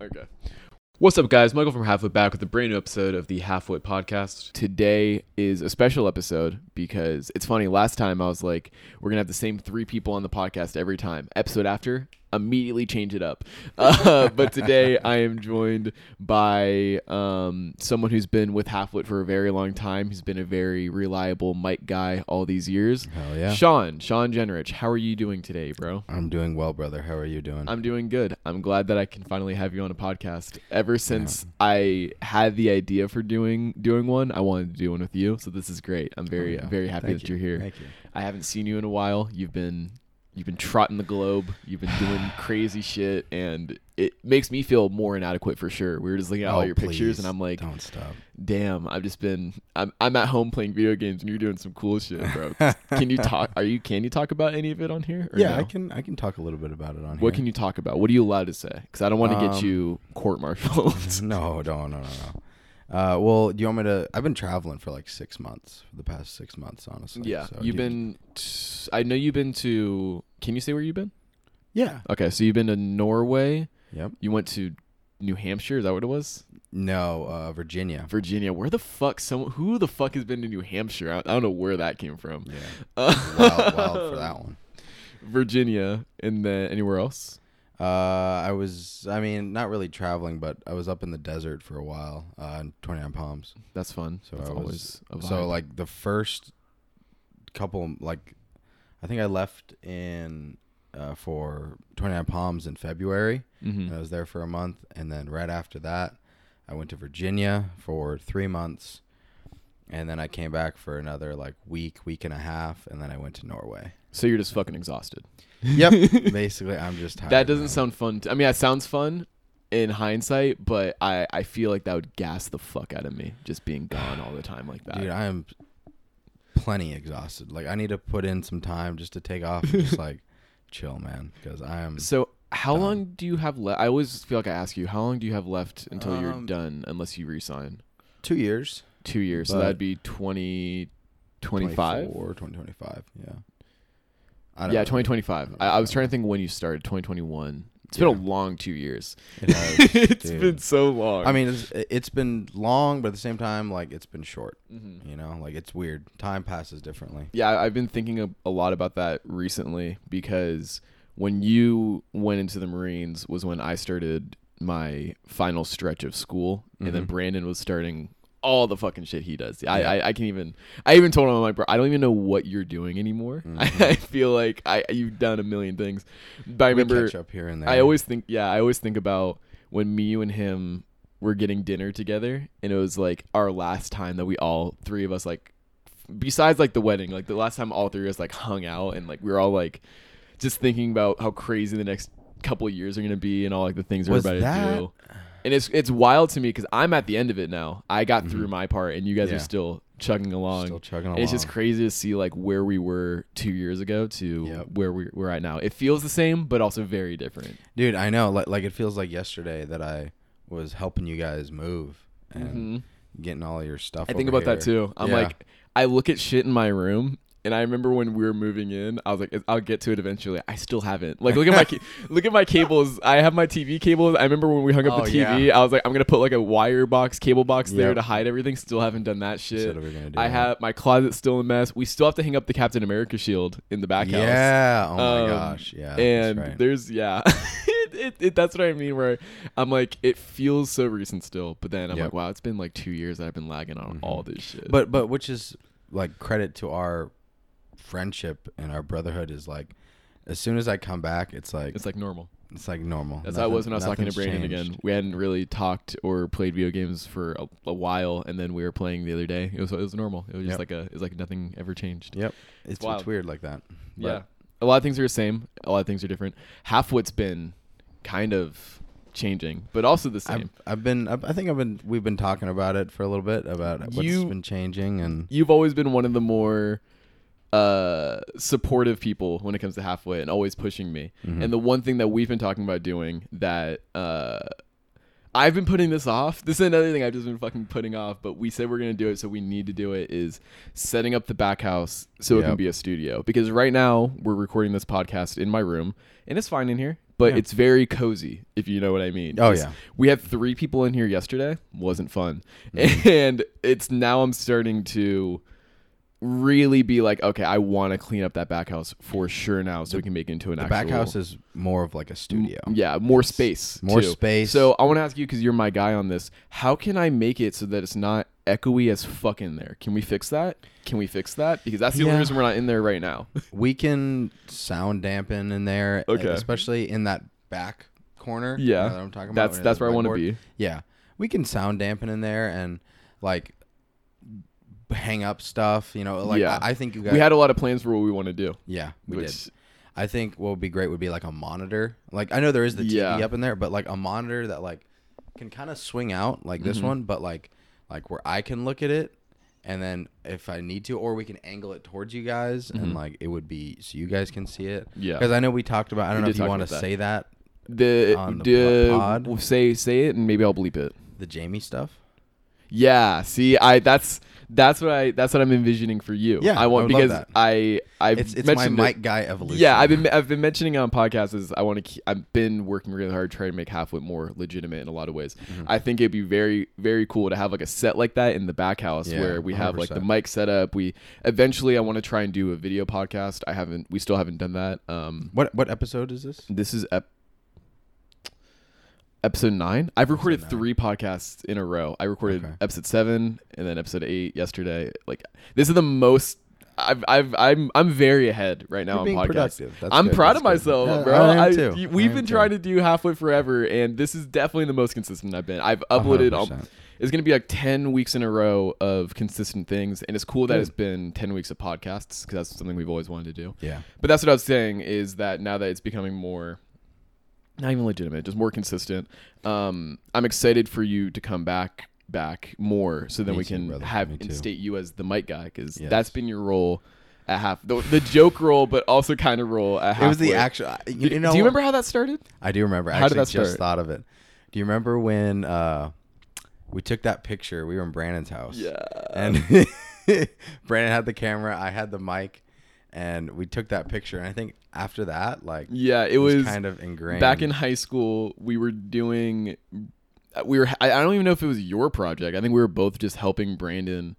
Okay. What's up, guys? Michael from Halfwit back with a brand new episode of the Halfwit podcast. Today is a special episode because it's funny. Last time I was like, we're going to have the same three people on the podcast every time. Episode after, immediately change it up. Uh, but today I am joined by um, someone who's been with Halfwit for a very long time. He's been a very reliable mic guy all these years. Hell yeah. Sean, Sean Jenrich, how are you doing today, bro? I'm doing well, brother. How are you doing? I'm doing good. I'm glad that I can finally have you on a podcast. Ever since I had the idea for doing doing one, I wanted to do one with you. So this is great. I'm very Oh, yeah. Very happy Thank that you. you're here. Thank you. I haven't seen you in a while. You've been you've been trotting the globe. You've been doing crazy shit and it makes me feel more inadequate for sure. We were just looking at all Oh, your pictures and I'm like, don't stop. damn, I've just been I'm I'm at home playing video games and you're doing some cool shit, bro. can you talk are you can you talk about any of it on here? or Yeah, no? I can. I can talk a little bit about it on here. What here. can you talk about? What are you allowed to say? Because I don't want to get Um, you court martialed. no, no, no, no, no. Uh, well, do you want me to? I've been traveling for like six months, for the past six months, honestly. yeah, So you've been. T- I know you've been to. Can you say where you've been? Yeah. Okay, so you've been to Norway. Yep. You went to New Hampshire. Is that what it was? No, uh, Virginia. Virginia. Where the fuck? Someone who the fuck has been to New Hampshire? I, I don't know where that came from. Yeah. Uh, wild, wild for that one. Virginia, and then anywhere else? Uh, I was. I mean, not really traveling, but I was up in the desert for a while. Uh, in Twenty Nine Palms. That's fun. So That's I was. always a vibe. So like the first couple, like I think I left in uh, for Twenty Nine Palms in February. Mhm. And I was there for a month, and then right after that, I went to Virginia for three months, and then I came back for another like week, week and a half, and then I went to Norway. so you're just fucking exhausted. Yep, basically, I'm just tired. That doesn't sound fun. To, I mean, that sounds fun in hindsight, but I, I feel like that would gas the fuck out of me just being gone all the time like that. dude. I am plenty exhausted. Like I need to put in some time just to take off and just like chill, man, because I am. so how done. long do you have left? I always feel like I ask you, how long do you have left until you're Um, done unless you resign? Two years. Two years. so that'd be 20, 25? 24, 2025. Yeah. Yeah, know. 2025. I, I was trying to think when you started, 2021. It's been a long two years. It has, been so long. I mean, it's, it's been long, but at the same time, like it's been short. Mhm. You know, like it's weird. Time passes differently. Yeah, I've been thinking a, a lot about that recently because when you went into the Marines was when I started my final stretch of school, and then Mhm. Brandon was starting all the fucking shit he does. I, Yeah. I, I can even I even told him I'm like, bro, I don't even know what you're doing anymore. I, Mhm. I feel like I you've done a million things, but I We remember up here and there. I always think, yeah, I always think about when me, you, and him were getting dinner together, and it was like our last time that we all three of us like, besides like the wedding, like the last time all three of us like hung out, and like we were all like, just thinking about how crazy the next couple of years are gonna be, and all like the things Was we're about that- to do. And it's it's wild to me because I'm at the end of it now. I got through Mhm. my part, and you guys Yeah. are still chugging along. still chugging along. It's just crazy to see like where we were two years ago to Yep. where we, we're at now. It feels the same, but also very different. dude. I know. Like, like it feels like yesterday that I was helping you guys move and Mhm. getting all your stuff. I think about that too. I'm Yeah. like, I look at shit in my room, and I remember when we were moving in, I was like, I'll get to it eventually. I still haven't. Like, look at my ca- look at my cables. I have my TV cables. I remember when we hung up Oh, the TV, I was like, I'm gonna put like a wire box, cable box there to hide everything. Still haven't done that shit. we gonna do I have my closet still a mess. We still have to hang up the Captain America shield in the back house. Yeah. Oh my Um, gosh. Yeah. and right. there's yeah it, it, it, that's what i mean where i'm like it feels so recent still but then i'm Yep. like wow it's been like two years that i've been lagging on Mhm. all this shit but but which is like credit to our friendship and our brotherhood is like as soon as I come back, it's like it's like normal. It's like normal. that's how it was when i was talking to brandon changed. again. we hadn't really talked or played video games for a, a while and then we were playing the other day. It was it was normal. It was just like a it was like nothing ever changed. Yep, it's, wild. it's weird like that. But yeah a lot of things are the same. A lot of things are different. Halfwit's been kind of changing but also the same. I've, I've been I've, I think I've been we've been talking about it for a little bit about what's You- been changing and you've always been one of the more uh supportive people when it comes to Halfwit and always pushing me Mhm. and the one thing that we've been talking about doing that uh I've been putting this off. This is another thing I've just been fucking putting off, but we said we're gonna do it, so we need to do it. Is setting up the back house so it can be a studio. Because right now we're recording this podcast in my room, and it's fine in here. but Yeah. it's very cozy, if you know what I mean. Oh, yeah. we had three people in here yesterday. Wasn't fun, Mm-hmm. and it's now I'm starting to really be like, okay, I want to clean up that back house for sure now, so we can make it into an The actual back house is more of like a studio. yeah, more space. more too. space. So I want to ask you because you're my guy on this. How can I make it so that it's not echoey as fuck in there? Can we fix that? Can we fix that? Because that's the only reason we're not in there right now. we can sound dampen in there, Okay. especially in that back corner. you Yeah. know what I'm talking about. that's that's where I want to be. Yeah, we can sound dampen in there and like hang up stuff. You know, like Yeah. I, I think you guys. We had a lot of plans for what we want to do. yeah, we which, did. I think what would be great would be like a monitor. Like I know there is the TV Yeah. up in there, but like a monitor that like can kind of swing out like this Mhm. one, but like like where I can look at it, and then if I need to, or we can angle it towards you guys, Mhm. and like it would be so you guys can see it. Yeah. Because I know we talked about. I don't We know if you want to that. say that The, on the the pod. well, say say it and maybe I'll bleep it. the Jamie stuff. Yeah. See, I that's that's what I that's what I'm envisioning for you. Yeah, I want I because. I I It's it's my it- guy evolution. Yeah, I've been I've been mentioning it on podcasts is I want to keep, I've been working really hard trying to make Halfwit more legitimate in a lot of ways. Mm-hmm. I think it'd be very very cool to have like a set like that in the back house Yeah, where we have like the mic set up. We eventually I want to try and do a video podcast. I haven't we still haven't done that. Um What what episode is this? this is ep- episode 9. I've recorded nine. 3 podcasts in a row. I recorded Okay. episode 7 and then episode 8 yesterday. Like this is the most I've, I've, I'm, I'm very ahead right now You're on productive. I'm good, proud that's of good. myself, Yeah, bro. I am I- I we've am been too. trying to do Halfwit forever, and this is definitely the most consistent I've been. I've uploaded. al- 100%. It's gonna be like ten weeks in a row of consistent things, and it's cool that Good. it's been ten weeks of podcasts because that's something we've always wanted to do. Yeah. But that's what I was saying is that now that it's becoming more, not even legitimate, just more consistent. Um, I'm excited for you to come back back more, so then Me we too, can brother. have Me too. instate you as the mic guy because Yes. that's been your role at half the, the joke role, but also kind of role at half. It was the actual. You, know, Do you remember how that started? I do remember. I How did actually that start? just thought of it. Do you remember when uh, we took that picture? We were in Brandon's house. Yeah. And Brandon had the camera. I had the mic, and we took that picture. And I think after that, like, Yeah, it was kind of ingrained. back in high school. We were doing. We were. I don't even know if it was your project. I think we were both just helping Brandon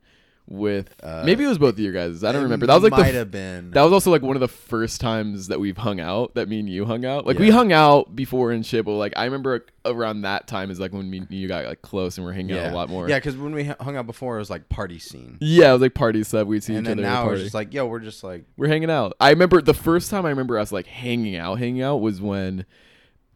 with. Uh, maybe it was both of you guys. I don't remember. That was like the might f- have been. That was also like one of the first times that we've hung out. That me and you hung out. Like we hung out before and shit, but like I remember around that time is like when me and you got like close and we're hanging out a lot more. Yeah, because when we hung out before, it was like party scene. Yeah, it was like party stuff. We'd see and each then other now it's just like, yo, we're just like, we're hanging out. I remember the first time I remember us like hanging out, hanging out was when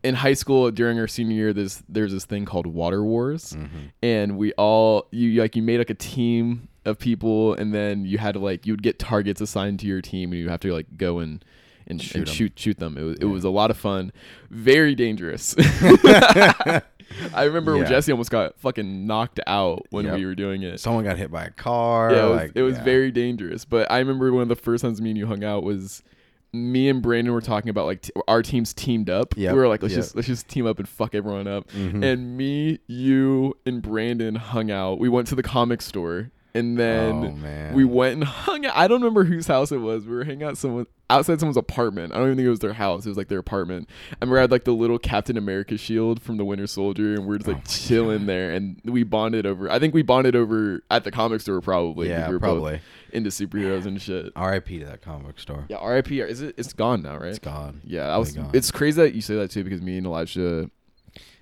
in high school during our senior year. There's there's this thing called Water Wars, Mm-hmm. and we all you like you made like a team of people, and then you had to like you would get targets assigned to your team, and you have to like go and. And Shoot shoot, and 'em. shoot shoot them. It was it was a lot of fun, very dangerous. I remember Yeah. Jesse almost got fucking knocked out when Yep. we were doing it. someone got hit by a car. Yeah, it was, like, it was yeah. very dangerous. But I remember one of the first times me and you hung out was me and Brandon were talking about like t- our teams teamed up. Yep, We were like, let's yep. just let's just team up and fuck everyone up. Mhm. And me, you, and Brandon hung out. We went to the comic store, and then oh we went and hung out. I don't remember whose house it was. We were hanging out someone outside someone's apartment. I don't even think it was their house. It was like their apartment. And we had like the little Captain America shield from the Winter Soldier, and we are just like Oh chilling there. And we bonded over. I think we bonded over at the comic store probably. yeah, we were probably. into superheroes and shit. R.I.P. to that comic store. Yeah, R.I.P. Is it? It's gone now, right? It's gone. Yeah, I was. Gone. It's crazy that you say that too, because me and Elijah,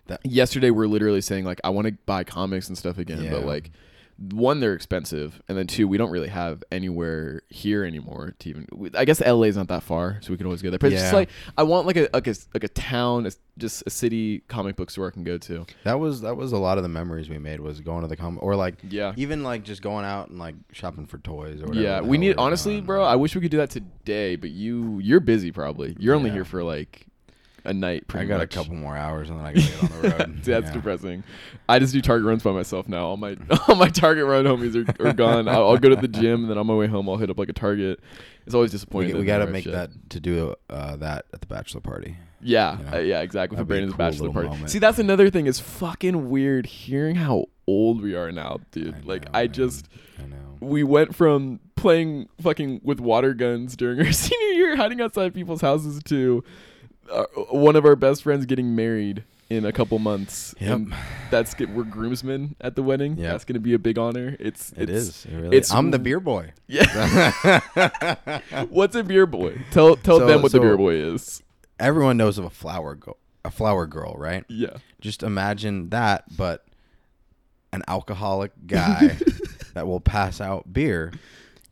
That- yesterday we're literally saying like I want to buy comics and stuff again, but like one they're expensive, and then two we don't really have anywhere here anymore to even. I guess LA's not that far, so we can always go there. But it's just like I want like a like a like a town, a, just a city comic book store I can go to. That was that was a lot of the memories we made was going to the comic or like Yeah. even like just going out and like shopping for toys or whatever. Yeah, we need honestly, bro. I wish we could do that today, but you you're busy probably. You're only Yeah. here for like a night. I got much. a couple more hours and then I gotta get on the road. See, that's Yeah. depressing. I just do target runs by myself now. All my all my target run homies are, are gone. I'll, I'll go to the gym and then on my way home I'll hit up like a target. It's always disappointing. we that got to make shit. that to do uh, that at the bachelor party. Yeah, you know? uh, yeah, exactly. For Brandon's cool bachelor party. moment. See, that's another thing. It's fucking weird hearing how old we are now, dude. I like know, I man. just I know. we went from playing fucking with water guns during our senior year, hiding outside people's houses to uh, one of our best friends getting married in a couple months. Yep. And that's. We're groomsmen at the wedding. Yep. That's gonna be a big honor. It's It it's, is. It really it's- I'm the beer boy. Yeah. What's a beer boy? Tell tell So- them what the beer boy is. Everyone knows of a flower girl, a flower girl, right? Yeah. Just imagine that, but an alcoholic guy that will pass out beer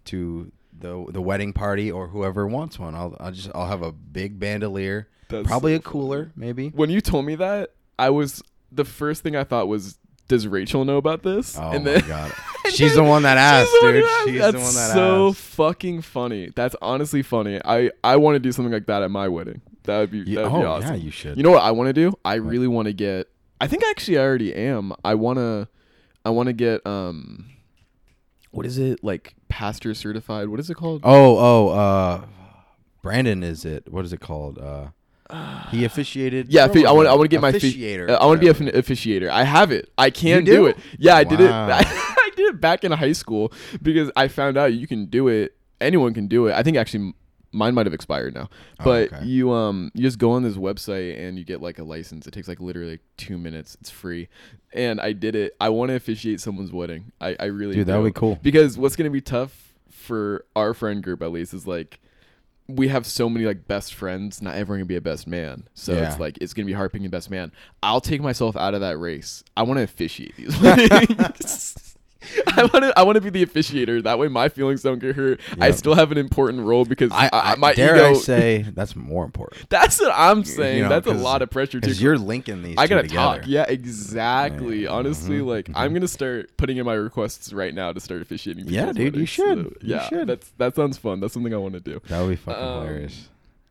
to the the wedding party or whoever wants one. I'll I'll just I'll have a big bandolier, That's probably so a cooler, maybe. When you told me that, I was the first thing I thought was, does Rachel know about this? Oh and my god, she's the one that asked, she's the one dude. who. She's That's the one that so asked. fucking funny. That's honestly funny. I I want to do something like that at my wedding. That would be You- that would oh be awesome. yeah, you should. You know what I want to do? I really want to get. I think actually I already am. I wanna. I want to get um. What is it like? Pastor certified. What is it called? oh oh uh, Brandon is it? What is it called? Uh, he officiated. Yeah, what I want. I want to get my officiator. I want to be an officiator. I have it. I can do? do? it. Yeah, I did it. Wow. I did it back in high school because I found out you can do it. Anyone can do it. I think actually mine might have expired now. Oh, But okay. you um you just go on this website and you get like a license. It takes like literally like two minutes. It's free. And I did it. I want to officiate someone's wedding. I I really Dude, that would be cool. because what's gonna be tough for our friend group at least is like we have so many like best friends not everyone can be a best man. So Yeah. it's like it's gonna be hard picking best man. I'll take myself out of that race. I want to officiate these I want to. I want to be the officiator. That way, my feelings don't get hurt. I still have an important role because I, I, my dare ego. I say that's more important that's what I'm saying. know, that's a lot of pressure too. because you're linking these. I gotta together. talk. Yeah, exactly. Yeah, Honestly, mhm, like I'm gonna start putting in my requests right now to start officiating. Yeah, dude, you should. So, You yeah, should. that's that sounds fun. That's something I want to do. That would be fucking Um, hilarious.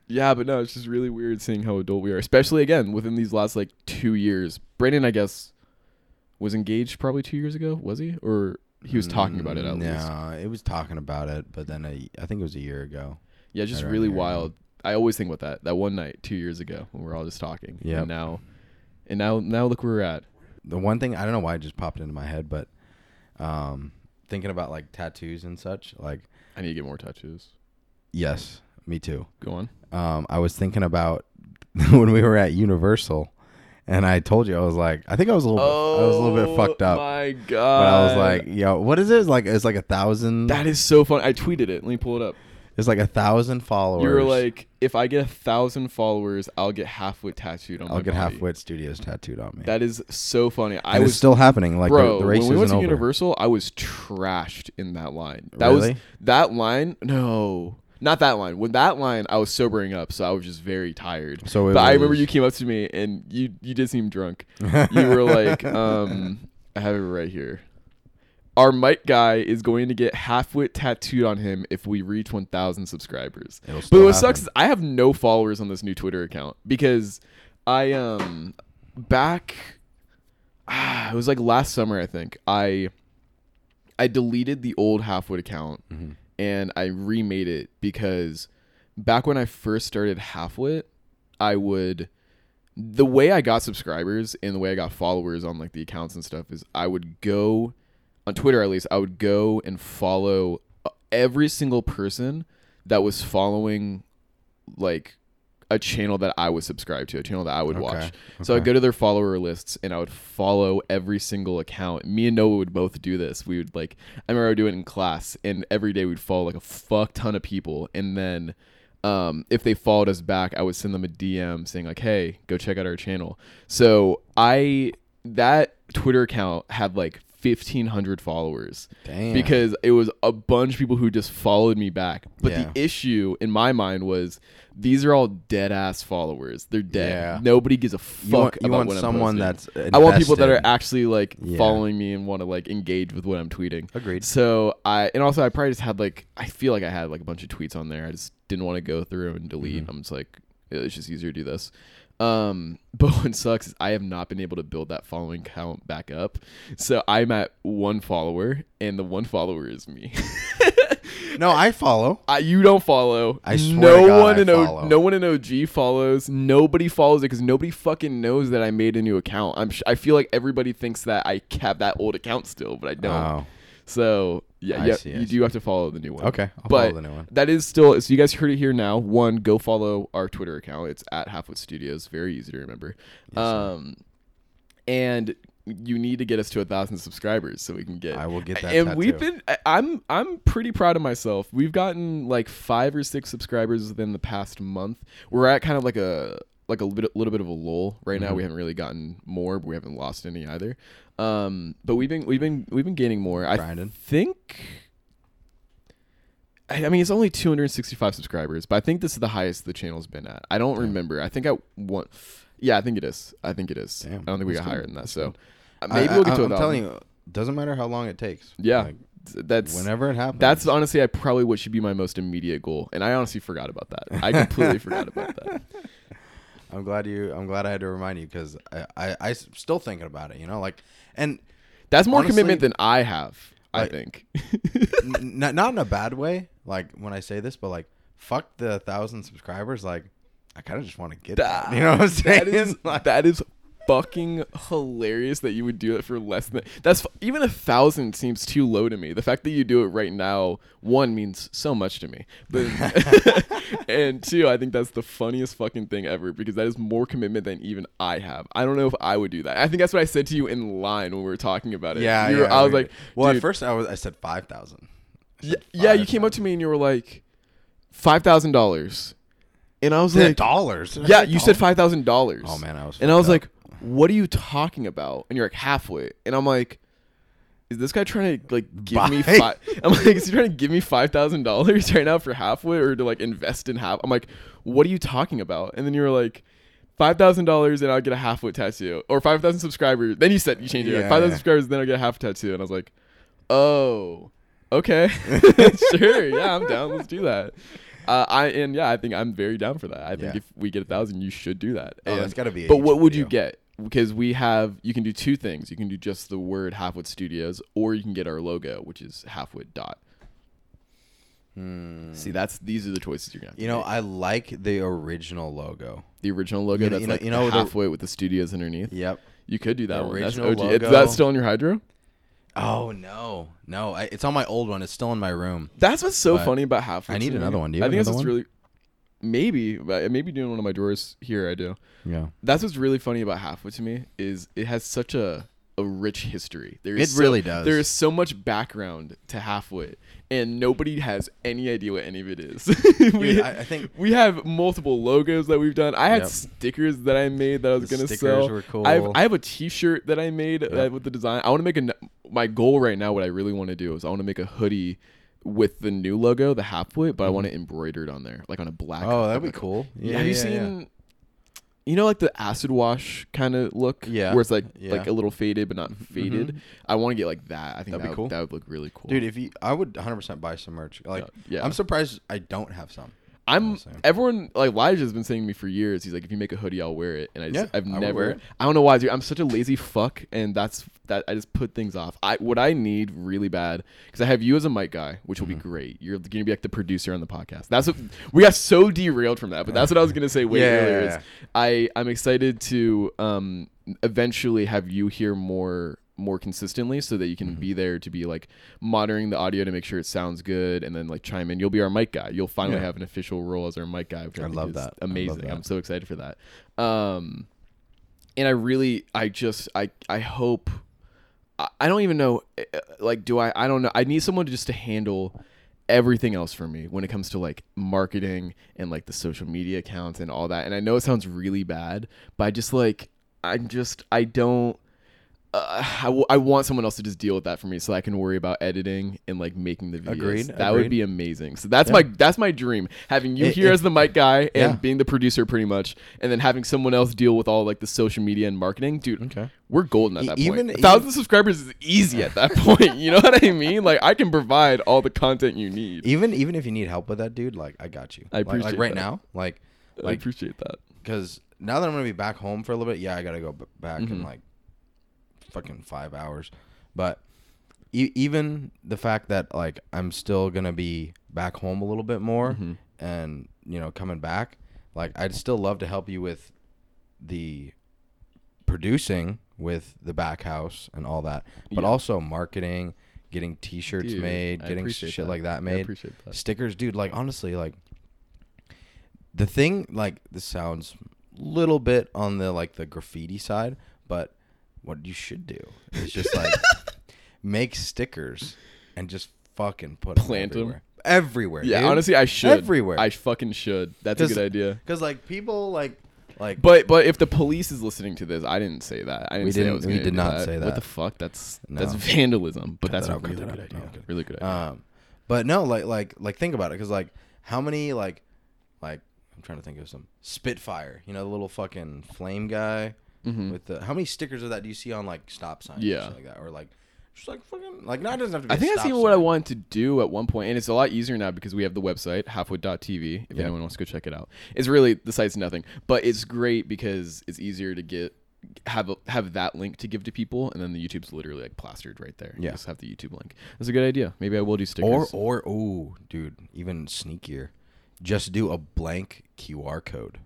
Yeah, but no, it's just really weird seeing how adult we are, especially again within these last like two years. Brandon, I guess, was engaged probably two years ago. Was he, or he was talking about it at Mm, least? No, it was talking about it, but then I, I think it was a year ago. Yeah, just Right really yeah. wild. I always think about that. That one night two years ago when we are all just talking. Yep. And now, and now, now look where we're at. The one thing I don't know why it just popped into my head, but um, thinking about like tattoos and such, like I need to get more tattoos. yes, me too. Go on. Um, I was thinking about when we were at Universal, and I told you I was like, I think I was a little, bit, I was a little bit fucked oh up. Oh My But God. I was like, yo, what is it? It's like it's like a thousand. that is so fun. I tweeted it. Let me pull it up. It's like a thousand followers. You were like, if I get a thousand followers, I'll get halfwit tattooed on me. I'll my get body. Halfwit Studios tattooed on me. That is so funny. I and was still happening. Like bro. the, the race when we went to over. Universal, I was trashed in that line. That was that line. No, not that line. When that line, I was sobering up, so I was just very tired. So it but I remember you came up to me and you you did seem drunk. you were like, um, I have it right here. Our mic guy is going to get halfwit tattooed on him if we reach 1,000 subscribers. But what sucks is I have no followers on this new Twitter account because I um back ah, it was like last summer I think I I deleted the old Halfwit account Mhm. And I remade it because back when I first started Halfwit, I would the way I got subscribers and the way I got followers on like the accounts and stuff is I would go on Twitter at least I would go and follow uh, every single person that was following like a channel that I was subscribed to, a channel that I would Okay, watch. So I'd go to their follower lists and I would follow every single account. Me and Noah would both do this. We would like I remember I would do it in class and every day we'd follow like a fuck ton of people and then um, if they followed us back, I would send them a DM saying like, "Hey, go check out our channel." So I that Twitter account had like fifteen hundred followers Damn. because it was a bunch of people who just followed me back. But Yeah. the issue in my mind was these are all dead ass followers. They're dead. Yeah. Nobody gives a fuck you want, you about want what someone that's I want people that are actually like Yeah. following me and want to like engage with what I'm tweeting. agreed. So I and also I probably just had like I feel like I had like a bunch of tweets on there. I just didn't want to go through and delete. Mhm. I'm just like it's just easier to do this. Um, but what sucks is I have not been able to build that following count back up. So I'm at one follower, and the one follower is me. No, I follow. I, you don't follow. I swear no God, one I in O, no one in OG follows. Nobody follows it because nobody fucking knows that I made a new account. I'm sh- I feel like everybody thinks that I have that old account still, but I don't. Oh. So Yeah, I yeah. see, I you see. do have to follow the new one. Okay, I'll but follow the new one. that is still so. You guys heard it here now. One, go follow our Twitter account. It's at Halfwit Studios. Very easy to remember. Yes, um, and you need to get us to a thousand subscribers so we can get. I will get that. and tattoo. we've been. I'm I'm pretty proud of myself. We've gotten like five or six subscribers within the past month. We're at kind of like a like a little bit, little bit of a lull right now. Mhm. We haven't really gotten more, but we haven't lost any either. Um, but we've been we've been we've been gaining more. I think. I mean, it's only 265 subscribers, but I think this is the highest the channel's been at. I don't Damn. remember. I think I want. Yeah, I think it is. I think it is. Damn, I don't think we got higher than that. So uh, maybe I, we'll get I, to I'm thousand. telling you, doesn't matter how long it takes. Yeah. Like, That's whenever it happens. that's honestly, I probably what should be my most immediate goal, and I honestly forgot about that. I completely forgot about that. I'm glad you. I'm glad I had to remind you because I, I, I still thinking about it. You know, like, and That's more Honestly, commitment than I have. I like- think. n- n- not in a bad way. Like when I say this, but like, fuck the thousand subscribers. Like, I kind of just want to get that. You know what I'm saying? That is Like- that is fucking hilarious that you would do it for less than that's even a thousand seems too low to me. The fact that you do it right now, one means so much to me, but and two, I think that's the funniest fucking thing ever because that is more commitment than even I have. I don't know if I would do that. I think that's what I said to you in line when we were talking about it. yeah, You were- yeah, I was like, well, at first I was. I said five thousand. yeah, yeah, you came up to me and you were like, five thousand dollars, and I was like, dollars. yeah, you said five thousand dollars. Oh man, I was. And I was fucked like, "What are you talking about?" And you're like, "Halfwit." And I'm like, "Is this guy trying to like give me five? I'm like, is he trying to give me five thousand dollars right now for Halfwit, or to like invest in half?" I'm like, "What are you talking about?" And then you were like. Five thousand dollars and I'll get a Halfwit tattoo, or five thousand subscribers. Then you said you changed it. like, five thousand yeah. subscribers, then I'll get a half tattoo, and I was like, "Oh, okay, sure, yeah, I'm down. Let's do that." Uh, I and yeah, I think I'm very down for that. I think Yeah. if we get a thousand, you should do that. Oh, And- that's gotta be But what would you get? Because we have, you can do two things. You can do just the word Halfwit Studios, or you can get our logo, which is Halfwit Dot. Hmm. See, that's these are the choices you're gonna. Have You know, make. I like the original logo. the original logo you know- that's you know- like you know the the- Halfwit with the studios underneath. Yep. You could do that The one. That's original OG. Is logo. that still on your hydro? Oh no, no! I, it's on my old one. It's still in my room. That's what's so But funny about Halfwit. I need another one. Do you I think one? really. Maybe, but maybe doing one of my drawers here. I do. Yeah. That's what's really funny about Halfwit to me is it has such a a rich history. There is It so- really does. There is so much background to Halfwit, and nobody has any idea what any of it is. we, Dude, I, I think we have multiple logos that we've done. I had Yep. stickers that I made that I was The gonna sell. were cool. I have, I have a T-shirt that I made uh, with the design. I want to make a My goal right now, what I really want to do is I want to make a hoodie with the new logo, the Halfwit, but I want it embroidered on there, like on a black. Mm-hmm. oh, that'd be cool. yeah, have you seen? You know, like the acid wash kind of look, Yeah, where it's like yeah. like a little faded but not faded. Mhm. I want to get like that. I think That'd that be would, cool. that would look really cool, dude? If you, I would 100 percent buy some merch. Like, yeah, I'm surprised I don't have some. I'm everyone like Elijah's been saying to me for years. He's like, if you make a hoodie, I'll wear it, and I just Yeah, I've I never. I don't know why, dude. I'm such a lazy fuck, and that's that. I just put things off. I what I need really bad because I have you as a mic guy, which will be Mm-hmm. great. You're gonna be like the producer on the podcast. That's what we got so derailed from that, but that's what I was gonna say way Yeah, earlier. yeah. I I'm excited to um eventually have you hear more more consistently so that you can Mm-hmm. be there to be like monitoring the audio to make sure it sounds good and then like chime in you'll be our mic guy you'll finally Yeah. have an official role as our mic guy which I, I love that. I love amazing that. I'm so excited for that um and I really I just I I hope I, I don't even know uh, like do I I don't know I need someone just to handle everything else for me when it comes to like marketing and like the social media accounts and all that. And I know it sounds really bad, but I just like I'm just I don't uh, I, w- I want someone else to just deal with that for me so I can worry about editing and like making the videos. Agreed, That would be amazing. So that's Yeah. my that's my dream. Having you It- here it- as the mic guy and Yeah. being the producer pretty much and then having someone else deal with all like the social media and marketing. Dude, Okay. we're golden at that even- point. A thousand subscribers is easy at that point. You know what I mean? Like I can provide all the content you need. Even even if you need help with that, dude, like I got you. I Like- like, right that. now, like I appreciate that. because now that I'm gonna be back home for a little bit, yeah, I gotta go b- back in Mhm. like fucking five hours. But e- even the fact that like I'm still gonna be back home a little bit more, Mhm. and you know coming back, like I'd still love to help you with the producing with the back house and all that, but Yeah. also marketing, getting T-shirts Dude, made, I getting shit that. like that I made. appreciate that. Stickers, dude. Like honestly, like the thing, like this sounds a little bit on the like the graffiti side, but what you should do is just like make stickers and just fucking put Plant 'em? them everywhere. Everywhere. Yeah, dude. honestly, I should. Everywhere. I fucking should. That's a good idea. Because like people like like But but if the police is listening to this, I didn't say that. I didn't We say didn't- was we did not that. say that. What the fuck? That's No. that's vandalism. But Cut that's that a out, really good. No, idea. Really good idea. Um, but no, like like like think about it, because like how many like like I'm trying to think of some Spitfire, you know, the little fucking flame guy Mhm. with the how many stickers of that do you see on like stop signs, Yeah. like that, or like just like fucking like not it doesn't have to be. I think that's even what I wanted to do at one point, and it's a lot easier now because we have the website halfwit.tv. If anyone wants to go check it out, it's really the site's nothing, but it's great because it's easier to get have a, have that link to give to people, and then the YouTube's literally like plastered right there. You Yeah. just have the YouTube link. That's a good idea. Maybe I will do stickers. Or stickers. or oh, dude, even sneakier, just do a blank QR code.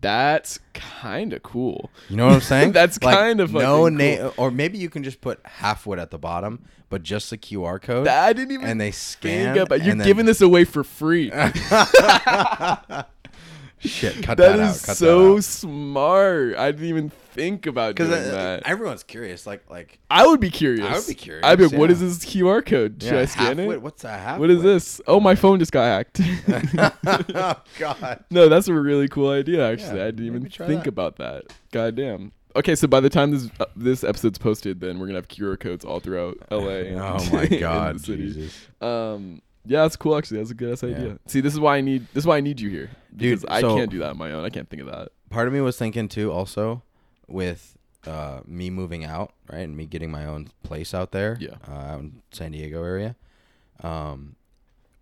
That's kind of cool. You know what I'm saying? That's Like, kind of no name, or maybe you can just put halfwit at the bottom, but just the QR code, That, I didn't even and they scan. about. You're then- giving this away for free. Shit, cut that that, is out. Cut so that out. smart. I didn't even think about doing Because that. everyone's curious. Like, like I would be curious. I would be curious, I'd be like, what yeah. is this QR code? Should yeah, I scan it? What's that? What is this? Oh, my phone just got hacked. oh God. no, that's a really cool idea. Actually, Yeah, I didn't even think that. about that. God damn. Okay, so by the time this uh, this episode's posted, then we're gonna have QR codes all throughout LA. Oh my God. Jesus. Um, yeah, that's cool. Actually, that's a good ass Yeah. idea. See, this is why I need this is why I need you here, Dude, because I so- can't do that on my own. I can't think of that. Part of me was thinking too, also, with uh, me moving out, right, and me getting my own place out there, Yeah. uh, out in San Diego area. Um,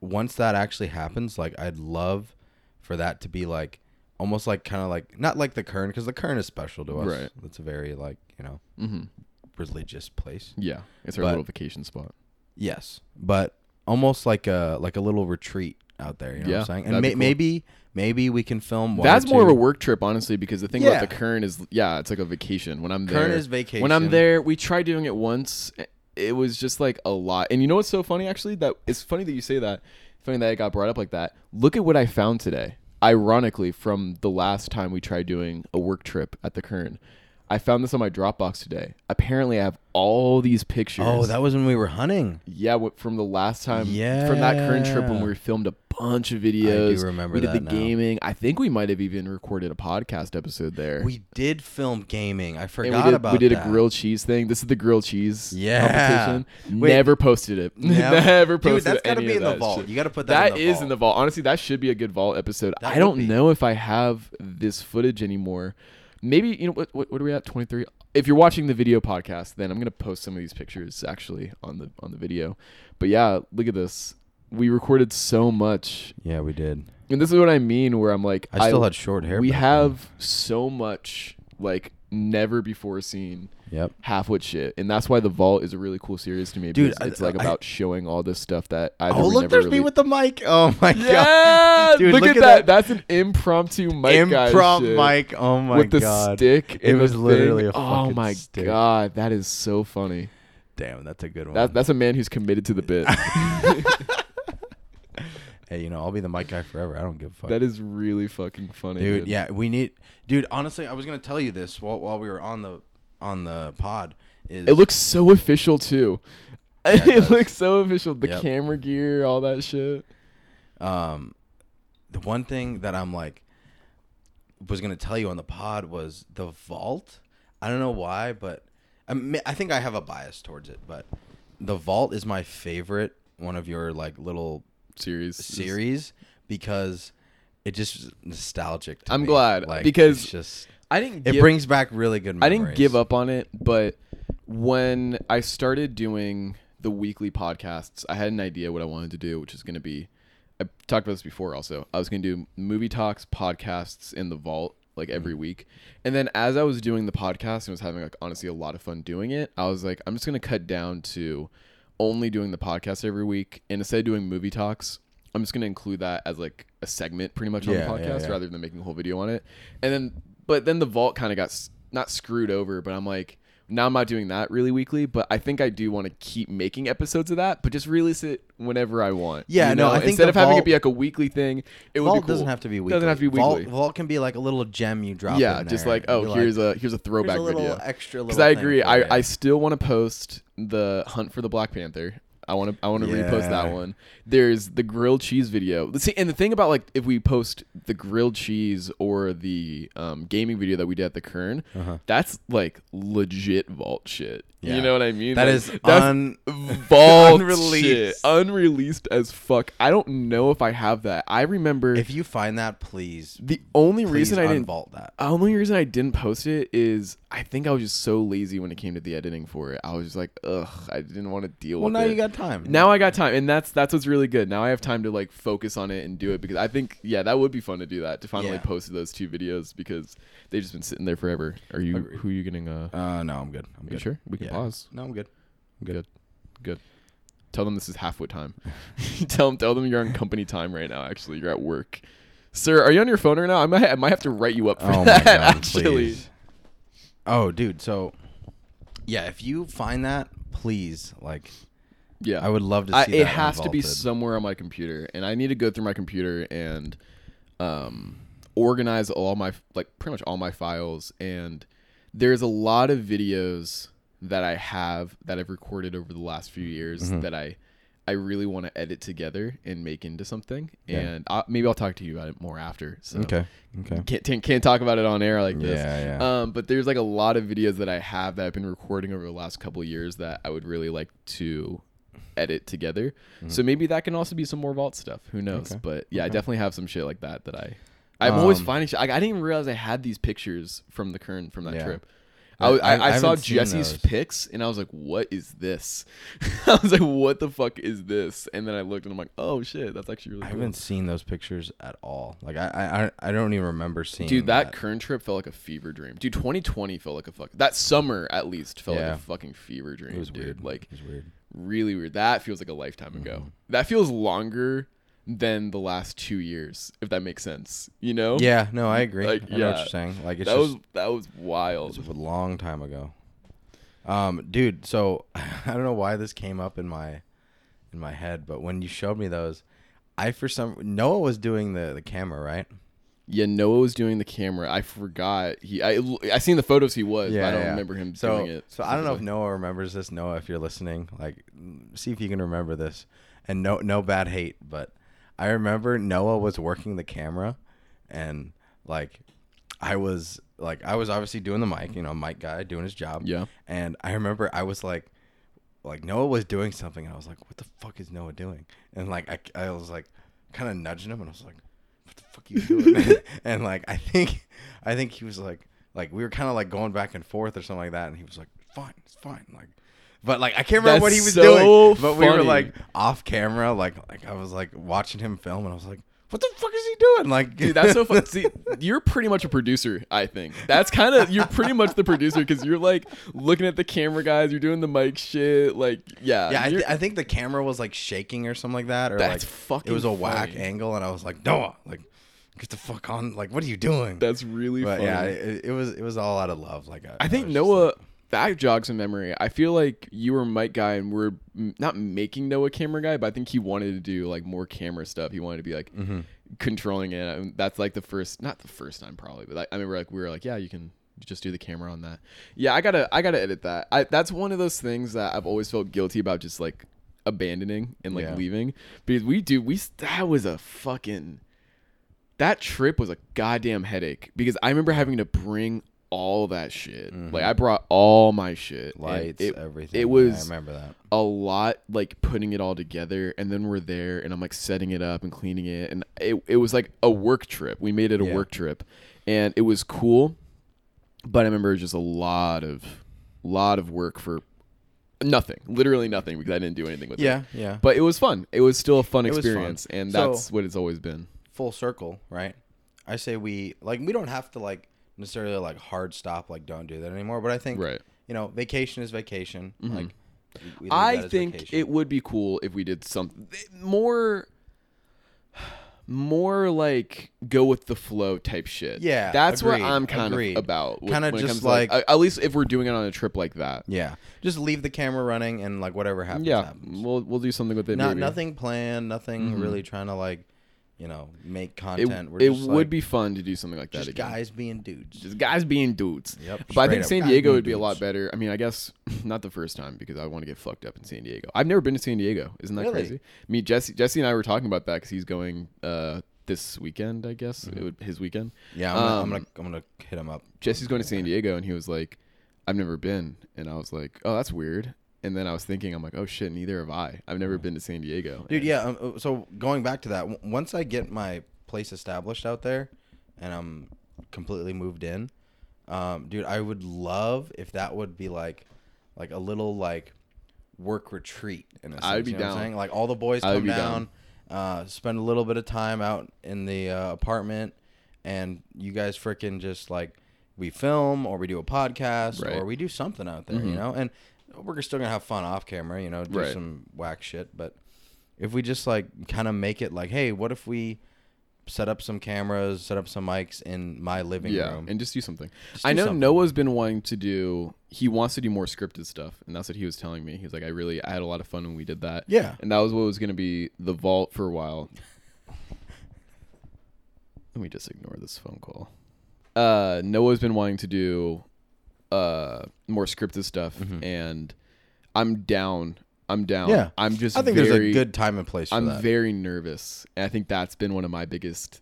once that actually happens, like I'd love for that to be like almost like kind of like not like the Kern because the Kern is special to us. Right. It's a very like you know Mm-hmm. religious place. Yeah, it's our But- little vacation spot. Yes, but almost like a like a little retreat out there. You know Yeah, what I'm saying? And may, cool. maybe maybe we can film. one That's or more of a work trip, honestly, because the thing Yeah. about the Kern is, yeah, it's like a vacation. When I'm there, Kern is vacation. when I'm there, we tried doing it once. It was just like a lot. And you know what's so funny? Actually, that it's funny that you say that. Funny that it got brought up like that. Look at what I found today. Ironically, from the last time we tried doing a work trip at the Kern, I found this on my Dropbox today. Apparently, I have all these pictures. Oh, that was when we were hunting. Yeah, from the last time, Yeah, from that Kern trip when we filmed a bunch of videos. remember we did the now. gaming. I think we might have even recorded a podcast episode there. We did film gaming. I forgot we did, about we did that. a grilled cheese thing. This is the grilled cheese Yeah. competition. Wait. Never posted it. Never- Never, posted Dude, that's got gotta be in the vault. Shit. You gotta put that. That in the is in the vault. Honestly, that should be a good vault episode. That I don't be. know if I have this footage anymore. Maybe you know what? What, what are we at? Twenty three. If you're watching the video podcast, then I'm gonna post some of these pictures actually on the on the video. But yeah, look at this. We recorded so much, Yeah, we did. and this is what I mean. Where I'm like, I still had short hair. we have so much like never before seen. Yep. Halfwit shit, and that's why the vault is a really cool series to me. Dude, because I- it's like I- about showing all this stuff that either Oh look, there's really me with the mic. Oh my god. yeah, Dude, look, look at, at that. that. That's an impromptu mic shit. mic. Oh my God. with the god. stick. It was literally thing. a Oh my stick. god, that is so funny. Damn, that's a good one. That that's a man who's committed to the bit. hey, you know, I'll be the mic guy forever. I don't give a fuck. that is really fucking funny, dude, yeah, we need dude, honestly, I was going to tell you this while while we were on the on the pod is It looks so official too. it it looks so official. The Yep. camera gear, all that shit. um the one thing that I'm like was gonna tell you on the pod was the vault. I don't know why, but I, mean, I think I have a bias towards it. But the vault is my favorite one of your like little Series. series because it just is nostalgic. To I'm me. glad, like, because it's just I didn't. it brings back really good. memories. I didn't give up on it, but when I started doing the weekly podcasts, I had an idea what I wanted to do, which is going to be. I talked about this before. Also, I was going to do movie talks, podcasts in the vault like every mm. week, and then as I was doing the podcast and was having like honestly a lot of fun doing it, I was like, I'm just going to cut down to only doing the podcast every week, and instead of doing movie talks. I'm just gonna include that as like a segment, pretty much on Yeah, the yeah, podcast, yeah. rather than making a whole video on it. And then, but then the vault kind of got s- not screwed over, but I'm like, Now I'm not doing that really weekly, but I think I do want to keep making episodes of that, but just release it whenever I want. Yeah, you no, know? I think instead of having it be like a weekly thing, it would Vault cool. doesn't have to be weekly. Doesn't have to be Vault, weekly. Vault can be like a little gem you drop. yeah, just like oh, here's like, a here's a here's throwback a little video. extra. Because I agree, I. I still want to post the hunt for the Black Panther. I want to I want to repost that one. There's the grilled cheese video. Let's see, and the thing about like if we post the grilled cheese or the um, gaming video that we did at the Kern, Uh-huh. that's like legit vault shit. Yeah. You know what I mean? That Like, is that's un. vault unreleased. shit. unreleased as fuck. I don't know if I have that. I remember If you find that, please, the only please reason I didn't vault that. the only reason I didn't post it is I think I was just so lazy when it came to the editing for it. I was just like, ugh, I didn't want to deal Well, with Well, now it. you got time. now I got time, and that's that's what's really good. Now I have time to like focus on it and do it because I think yeah, that would be fun to do that to finally Yeah. post those two videos because they've just been sitting there forever. Are you Agreed. who are you getting? Uh, Uh, no, I'm good. I'm you good. sure we can Yeah. Pause? No, I'm good. Good, good. Tell them this is Halfwit time. tell them tell them you're on company time right now. Actually, you're at work. Sir, are you on your phone right now? I might I might have to write you up for Oh that. god, actually, please. Oh, dude. So, yeah, if you find that, please, like, yeah, I would love to I, see it has to be somewhere on my computer, and I need to go through my computer and um, organize all my like pretty much all my files. And there's a lot of videos that I have that I've recorded over the last few years Mm-hmm. that I I really want to edit together and make into something. Yeah. And I, maybe I'll talk to you about it more after. So Okay. Okay. can't can't- talk about it on air like this. Yeah, yeah. Um, but there's like a lot of videos that I have that I've been recording over the last couple of years that I would really like to edit together. So maybe that can also be some more vault stuff. Who knows? Mm-hmm. Okay. But yeah, I definitely have some shit like that that I. I'm always Um, finding shit. Like, I didn't even realize I had these pictures from the Kern from that Yeah. trip. I- I, I, I- saw Jesse's those. pics and I was like, "What is this?" I was like, "What the fuck is this?" And then I looked and I'm like, "Oh shit, that's actually really I cool." haven't seen those pictures at all. Like, I, I, I don't even remember seeing. Dude, that, Kern trip felt like a fever dream. Dude, 2020 felt like a fuck. That summer, at least, felt Yeah. like a fucking fever dream. it was dude. weird. Like it was weird. really weird. That feels like a lifetime ago. Mm-hmm. That feels longer than the last two years, if that makes sense. You know? Yeah, no, I agree. Like, I know what yeah. you're saying. Like, it's that just was that was wild. it was a long time ago. Um, dude, so I don't know why this came up in my in my head, but when you showed me those, I for some Noah was doing the the camera, right? Yeah, Noah was doing the camera. I forgot. He I I seen the photos he was, but I don't remember him so, doing it. So I don't know if. Noah remembers this. Noah, if you're listening, like, see if you can remember this. And no, no bad hate, but I remember Noah was working the camera, and like, I was like, I was obviously doing the mic, you know, mic guy doing his job. Yeah. And I remember I was like, like Noah was doing something, and I was like, what the fuck is Noah doing? And like, I, I was like, kind of nudging him, and I was like, what the fuck are you doing? and like, I think, I think he was like, like we were kind of like going back and forth or something like that, and he was like, fine, it's fine, like. But like I can't remember what he was so doing. But we were funny. like off camera, like like I was like watching him film, and I was like, "What the fuck is he doing?" Like, Dude, that's so fun. See, you're pretty much a producer, I think. That's kind of you're pretty much the producer because you're like looking at the camera guys, you're doing the mic shit, like yeah, Yeah, I, you're- th- I think the camera was like shaking or something like that, or That's like fucking it was a whack funny. angle, and I was like, Noah, like, get the fuck on, like, what are you doing? that's really but funny. yeah, it, it was it was all out of love. Like, I, I think was just Noah. like- that jogs a memory. I feel like you were mic guy, and we're m- not making Noah camera guy, but I think he wanted to do like more camera stuff. He wanted to be like Mm-hmm. controlling it. And that's like the first, not the first time probably, but I, I remember like we were like, yeah, you can just do the camera on that. Yeah, I gotta, I gotta edit that. I, that's one of those things that I've always felt guilty about, just like abandoning and like Yeah. leaving because we do. We that was a fucking. That trip was a goddamn headache because I remember having to bring all that shit. Like I brought all my shit. Mm-hmm. lights, it, everything. It Yeah, was I remember that. a lot like putting it all together and then we're there and I'm like setting it up and cleaning it and it, it was like a work trip. We made it a Yeah. work trip and it was cool. But I remember just a lot of lot of work for nothing. Literally nothing because I didn't do anything with it. Yeah, yeah. But it was fun. It was still a fun It was fun. experience and So- that's what it's always been. full circle, right? I say we like we don't have to like necessarily like hard stop like don't do that anymore. But I think Right. you know vacation is vacation. Mhm. Like we- we I think vacation. it would be cool if we did something more more like go with the flow type shit. Yeah, that's what I'm kind agreed. of about. Kinda just comes to, like- at least if we're doing it on a trip like that. Yeah, just leave the camera running and like whatever happens. Yeah, happens. we'll we'll do something with it. Not maybe. nothing planned, nothing Mhm. really trying to like, you know, make It, content. We're it just, would like, be fun to do something like that just again. guys being dudes. just guys being dudes. Yep. But I think San Diego would be a lot better. I mean, I guess not the first time because I want to get fucked up in San Diego. I've never been to San Diego. Isn't that Really? crazy? I mean, Jesse, Jesse and I were talking about that because he's going uh, this weekend. I guess it would, his weekend. Yeah, I'm, gonna, I'm Um, gonna I'm gonna hit him up. Jesse's going to San Diego, and he was like, "I've never been," and I was like, "Oh, that's weird." And then I was thinking, I'm like, "Oh shit, neither have I. I've never been to San Diego." Dude, And- yeah. Um, uh, so going back to that, w- once I get my place established out there, and I'm completely moved in, um, dude, I would love if that would be like, like a little like work retreat. In a sense, I would be you know what I'm down. saying? Like all the boys come be down, uh, spend a little bit of time out in the uh, apartment, and you guys freaking just like we film or we do a podcast Right. or we do something out there, you Mhm. know, and we're still gonna have fun off camera, you know, do Right. some whack shit, but if we just like kind of make it like, hey, what if we set up some cameras, set up some mics in my living yeah, room? and just do something. Just I do know something. Noah's been wanting to do. He wants to do more scripted stuff, and that's what he was telling me. He's like, I really, I had a lot of fun when we did that. Yeah. and that was what was going to be the vault for a while. Let me just ignore this phone call. Uh, Noah's been wanting to do uh more scripted stuff, Mhm. and I'm down. I'm down. Yeah. I'm just. I think very, there's a good time and place for I'm that. very nervous, and I think that's been one of my biggest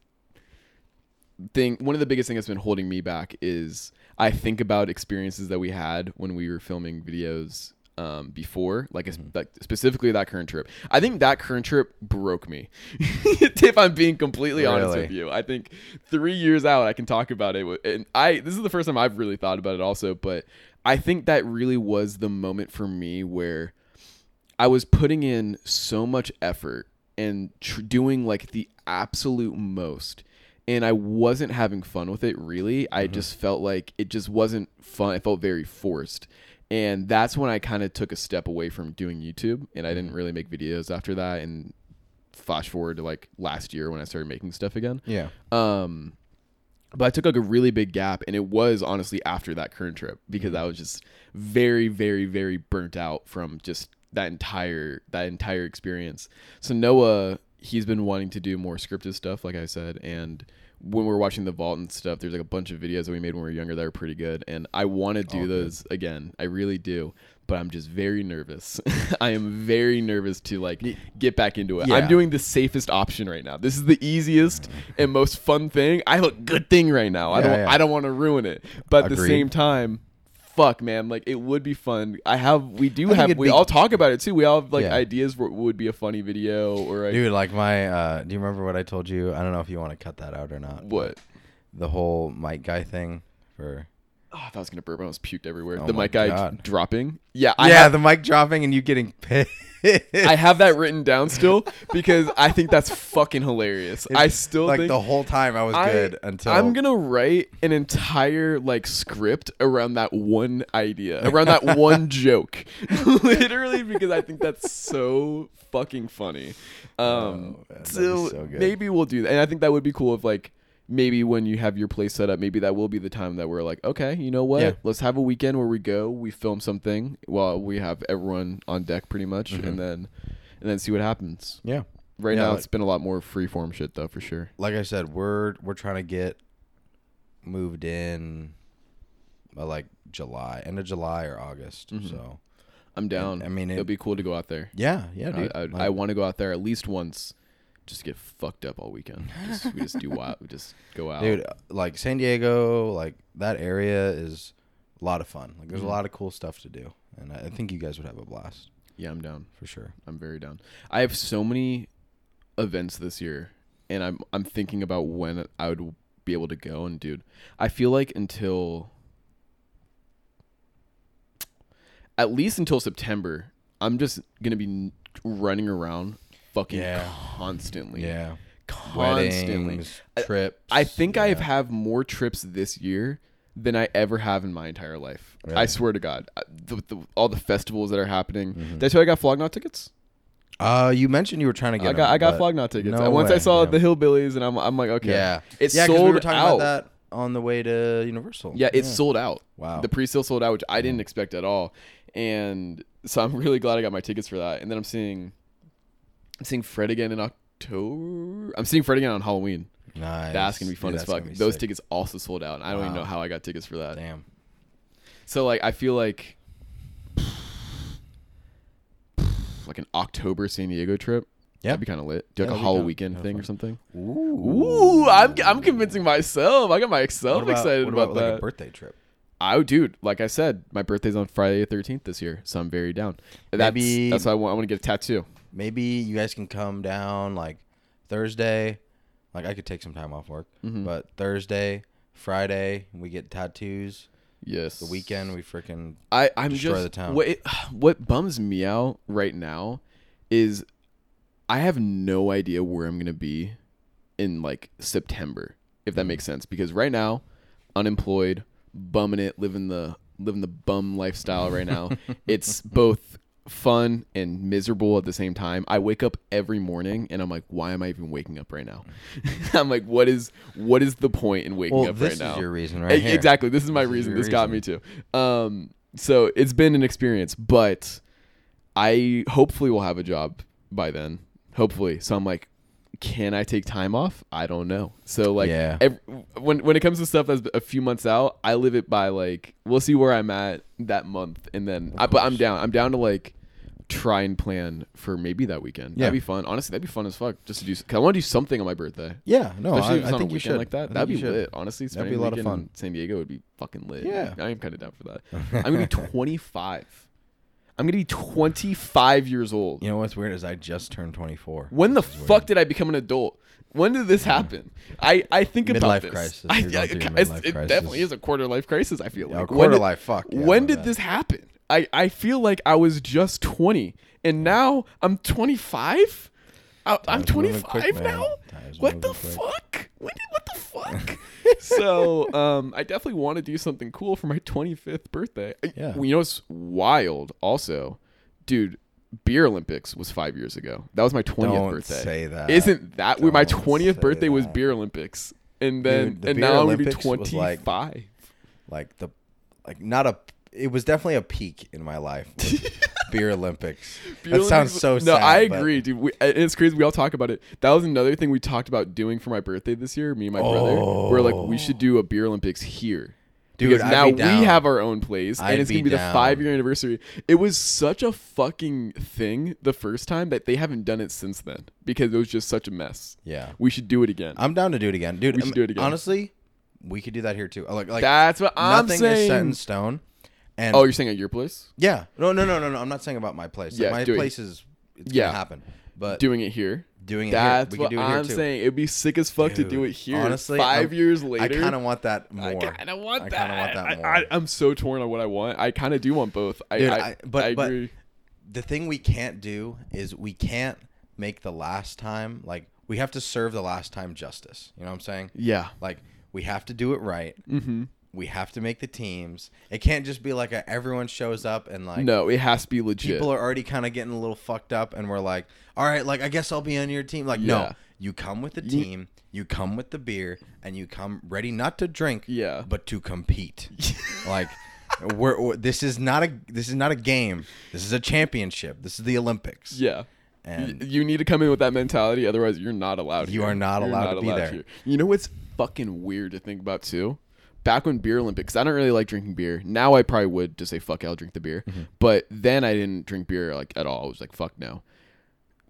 thing. One of the biggest things that's been holding me back is I think about experiences that we had when we were filming videos um, before, like, Mm-hmm. like specifically that Kern trip. I think that Kern trip broke me. if I'm being completely honest with you, I think three years out, I can talk about it. And I this is the first time I've really thought about it, also. But I think that really was the moment for me where I was putting in so much effort and tr- doing like the absolute most and I wasn't having fun with it really. I just felt like it just wasn't fun. I felt very forced. And that's when I kind of took a step away from doing YouTube and I didn't really make videos after that and flash forward to like last year when I started making stuff again. yeah. Um, but I took like a really big gap, and it was honestly after that Kern trip because I was just very, very, very burnt out from just that entire that entire experience. So Noah, he's been wanting to do more scripted stuff, like I said, and when we're watching the vault and stuff, there's like a bunch of videos that we made when we were younger that are pretty good, and I want to do Oh, good. those again. I really do. But I'm just very nervous. I am very nervous to like get back into it. Yeah. I'm doing the safest option right now. This is the easiest and most fun thing. I have a good thing right now. I don't yeah. I don't want to ruin it. But at the same time, fuck man, like it would be fun. I have we do think have we be- all talk about it too. We all have like Yeah. ideas what would be a funny video or like, Dude, like my, uh, do you remember what I told you? I don't know if you want to cut that out or not. what? The whole mic guy thing for. Oh, I was gonna burp. I was puked everywhere. Oh the mic guy dropping. Yeah, I yeah, have, the mic dropping and you getting pissed. I have that written down still because I think that's fucking hilarious. I still like the whole time I was I- good until I'm gonna write an entire like script around that one idea, around that one joke, literally because I think that's so fucking funny. Um, Oh, man, so, so good. maybe we'll do that, and I think that would be cool if like maybe when you have your place set up, maybe that will be the time that we're like, okay, you know what? Yeah. Let's have a weekend where we go, we film something while we have everyone on deck, pretty much, Mhm. and then and then see what happens. yeah. Right Yeah, now, like- it's been a lot more freeform shit though, for sure. Like I said, we're we're trying to get moved in, by like July, end of July or August. Mhm. So I'm down. I mean, it, it- would be cool to go out there. yeah, yeah, I. I, Like, I want to go out there at least once, just get fucked up all weekend. Just, we just do wild. We just go out, dude, like San Diego, like that area is a lot of fun. Like there's a mm-hmm. lot of cool stuff to do, and I I think you guys would have a blast Yeah, I'm down. for sure. I'm very down. I have so many events this year, and I'm I'm thinking about when I would be able to go. And dude, I feel like until at least until September, I'm just gonna be n- running around fucking Yeah. constantly. Yeah, constantly. weddings, I- trips. I think I yeah. have have more trips this year than I ever have in my entire life. I Really? swear to God, I- the, the, all the festivals that are happening. Mhm. Did I I got Flog Gnaw tickets? Uh, you mentioned you were trying to get. I got them, I got but tickets. no And Once I way, saw yeah. the Hillbillies, and I'm I'm like, okay, Yeah, it's yeah, 'cause sold we were talking out. about that on the way to Universal. Yeah, it's sold out. Wow. The pre-sale sold out, which I didn't expect at all, and so I'm really glad I got my tickets for that. And then I'm seeing, I'm seeing Fred again in October. I'm seeing Fred again on Halloween. nice. That's gonna be fun Dude, as fuck. Those sick. tickets also sold out. And I don't even know how I got tickets for that. Damn. So like, I feel like, like an October San Diego trip. Yeah. That'd be kind of lit. Do like a be Halloween weekend thing or something. Ooh. Ooh, I'm I'm convincing myself. I got myself about- excited about, about, that. like a birthday trip. I would, dude. Like I said, my birthday's on Friday the thirteenth this year, so I'm very down. That's Maybe- that's why I want. I want to get a tattoo. Maybe you guys can come down like Thursday. Like I could take some time off work, Mhm. but Thursday, Friday, we get tattoos. Yes. The weekend, we freaking I I'm destroy just the town. what it, what bums me out right now is I have no idea where I'm gonna be in like September, if Mm. that makes sense. Because right now, unemployed, bumming it, living the living the bum lifestyle right now. it's both fun and miserable at the same time. I wake up every morning and I'm like, why am I even waking up right now? I'm like, what is what is the point in waking well, up right now? This is your reason, right? here. Exactly. This is my This reason. your This got me reason. too. Um, so it's been an experience, but I hopefully will have a job by then. Hopefully. So I'm like, can I take time off? I don't know. So like, Yeah. ev- when when it comes to stuff that's a few months out, I live it by like, we'll see where I'm at that month, and then. I, but I'm down. I'm down to like try and plan for maybe that weekend. Yeah. That'd be fun. Honestly, that'd be fun as fuck. Just to do. Cause I want to do something on my birthday. Yeah, no, Especially I, I think you should like that. That'd be lit. Honestly, That'd be a lot of fun. San Diego would be fucking lit. Yeah. I am kind of down for that. I'm gonna be 25. I'm gonna be 25 years old. You know what's weird is I just turned 24. When the fuck weird. did I become an adult? When did this happen? I, I think about Midlife this. crisis. I, I- through your it's- midlife it crisis. definitely is a quarter life crisis. I feel like quarter did- life. Fuck. Yeah, when did bad. this happen? I, I feel like I was just 20 and now I'm 25. I, I'm 25 quick, now. What the fuck? When did, what the fuck? so um, I definitely want to do something cool for my 25th birthday. Yeah. You know what's wild? Also, dude, Beer Olympics was five years ago. That was my 20th Don't birthday. say that. Isn't that where my Don't 20th say birthday was. Beer Olympics? And then Dude, the and now I'm gonna be Olympics was like- 25. like the like not a it was definitely a peak in my life beer olympics Beer that sounds Olympics- so No, sad, I but- agree, dude. We, it's crazy. We all talk about it. That was another thing we talked about doing for my birthday this year. Me and my brother. We're like, we should do a beer Olympics here. Dude, because I'd now be down. we have our own place, I'd and it's be gonna be the five year anniversary. It was such a fucking thing the first time that they haven't done it since then because it was just such a mess. yeah We should do it again. i'm down to do it again dude We should um, do it again. honestly we could do that here too like like That's what I'm nothing saying. is set in stone and oh, you're saying at your place? yeah no no no no no i'm not saying about my place Like, Yeah, my place is it's Yeah. gonna happen but Doing it here. doing it That's here we what can do it here I'm too saying. It'd be sick as fuck to do it here. honestly, 5 I- years later. i kind of want that more I kind of want that. I kinda want that more. I, am so torn on what I want. I kind of do want both. I, Dude, I, I- but- I but- the thing we can't do is we can't make the last time like we have to serve the last time justice you know what i'm saying yeah. like we have to do it right Mm-hmm. We have to make the teams it can't just be like a, everyone shows up and like no, it has to be legit. people are already kind of getting a little fucked up and we're like all right like i guess i'll be on your team like Yeah. no you come with the team you come with the beer and you come ready not to drink yeah. but to compete like we're, we're- this is not a this is not a game this is a championship this is the olympics Yeah. And you need to come in with that mentality, otherwise you're not allowed. You here. are not You're not allowed to be there. here. You know what's fucking weird to think about too? Back when beer Olympics, I don't really like drinking beer. Now I probably would just say fuck, it, I'll drink the beer. Mm-hmm. But then I didn't drink beer like at all. I was like fuck no.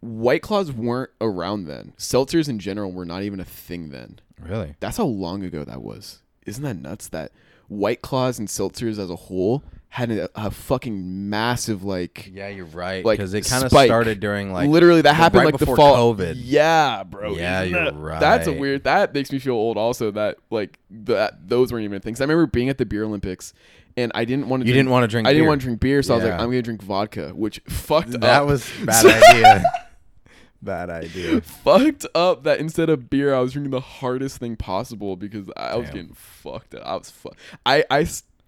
White Claws weren't around then. Seltzers in general were not even a thing then. really That's how long ago that was. Isn't that nuts? That White Claws and seltzers as a whole had a, a fucking massive like yeah you're right Like, because it kind of started during like literally that happened right like the before fall COVID. Yeah, bro. Yeah, Isn't you're that- That's a weird. That makes me feel old. Also, that like that those weren't even things. I remember being at the beer Olympics, and I didn't want to. You drink, didn't wanna drink I didn't want to drink beer, so I was like, I'm gonna drink vodka, which fucked that up. That was bad idea bad idea fucked up that instead of beer, I was drinking the hardest thing possible because I was getting fucked up. I was fu- I, I,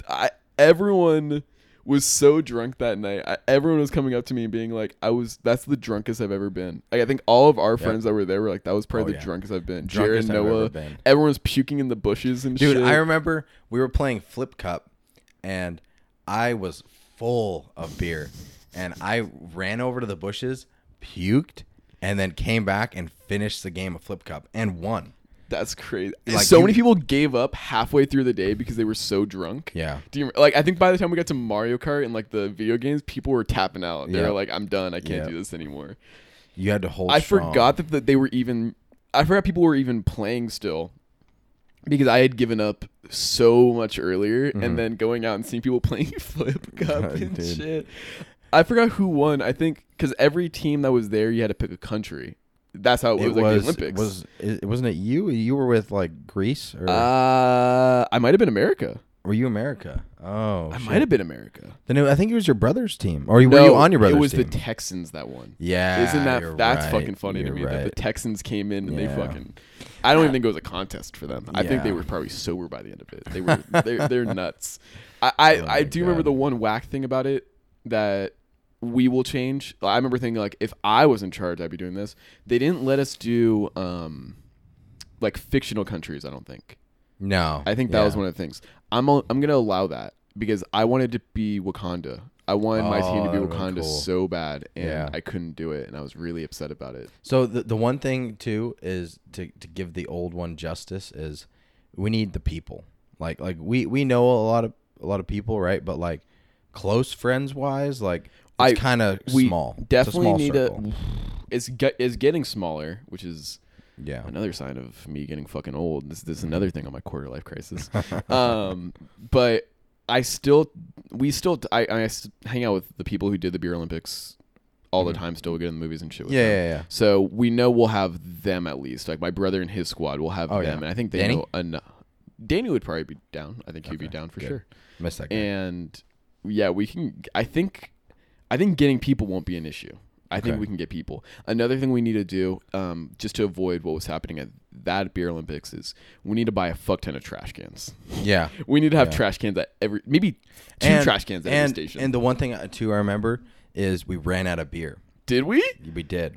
I- everyone was so drunk that night. I, everyone was coming up to me and being like, "I was that's the drunkest I've ever been." Like I think all of our friends that were there were like, "That was probably Oh, the yeah. drunkest I've been." Drunkest Jared, I've ever Noah, been. everyone was puking in the bushes and shit. Dude, shit. I remember we were playing Flip Cup and I was full of beer and I ran over to the bushes, puked, and then came back and finished the game of Flip Cup and won. That's crazy. Like, so you- many people gave up halfway through the day because they were so drunk. Yeah. Do you like? I think by the time we got to Mario Kart and like the video games, people were tapping out. They Yeah. were like, "I'm done. I can't Yeah. do this anymore." You had to hold I strong. forgot that, that they were even. I forgot people were even playing still, because I had given up so much earlier, and mm-hmm. then going out and seeing people playing flip cup and Dude. shit. I forgot who won. I think because every team that was there, you had to pick a country. That's how it was, it like was, the Olympics. was it wasn't it you? You were with like Greece or uh, I might have been America. were you America? Oh, I shit. might have been America. Then it- I think it was your brother's team, or you were you on your brother's team? It was team? the Texans that won. yeah, Isn't that that's right, fucking funny to you're me that the. Texans came in and they fucking I don't even think it was a contest for them. I think they were probably sober by the end of it. They were they're, they're nuts. I I, Oh I do remember the one whack thing about it that we will change. I remember thinking like if I was in charge I'd be doing this. They didn't let us do um like fictional countries, I don't think. no, I think that was one of the things. I'm i I'm gonna allow that because I wanted to be Wakanda. I wanted my team Oh, to be would've been Wakanda cool. so bad, and Yeah. I couldn't do it, and I was really upset about it. So the the one thing too is to to give the old one justice is we need the people. Like like we we know a lot of a lot of people, right? But like close friends wise, like it's kind of small. It's a definitely small need circle. to. It's get is getting smaller, which is Yeah. another sign of me getting fucking old. This this is another thing on my quarter life crisis. um, but I still, we still, I I hang out with the people who did the beer Olympics all the time. Still, we get in the movies and shit. With Mm-hmm. Yeah, them. yeah, yeah. So we know we'll have them at least. Like my brother and his squad will have Oh, them, yeah. and I think they Danny? know enough. Danny would probably be down. I think he'd be down for good. sure. Missed that. guy. And yeah, we can. I think, I think getting people won't be an issue. I think Okay. we can get people. Another thing we need to do, um, just to avoid what was happening at that beer Olympics, is we need to buy a fuck ton of trash cans. yeah. We need to have Yeah. trash cans at every, maybe two And- trash cans at and, every station. And the one thing uh, too I remember is we ran out of beer. Did we? We did.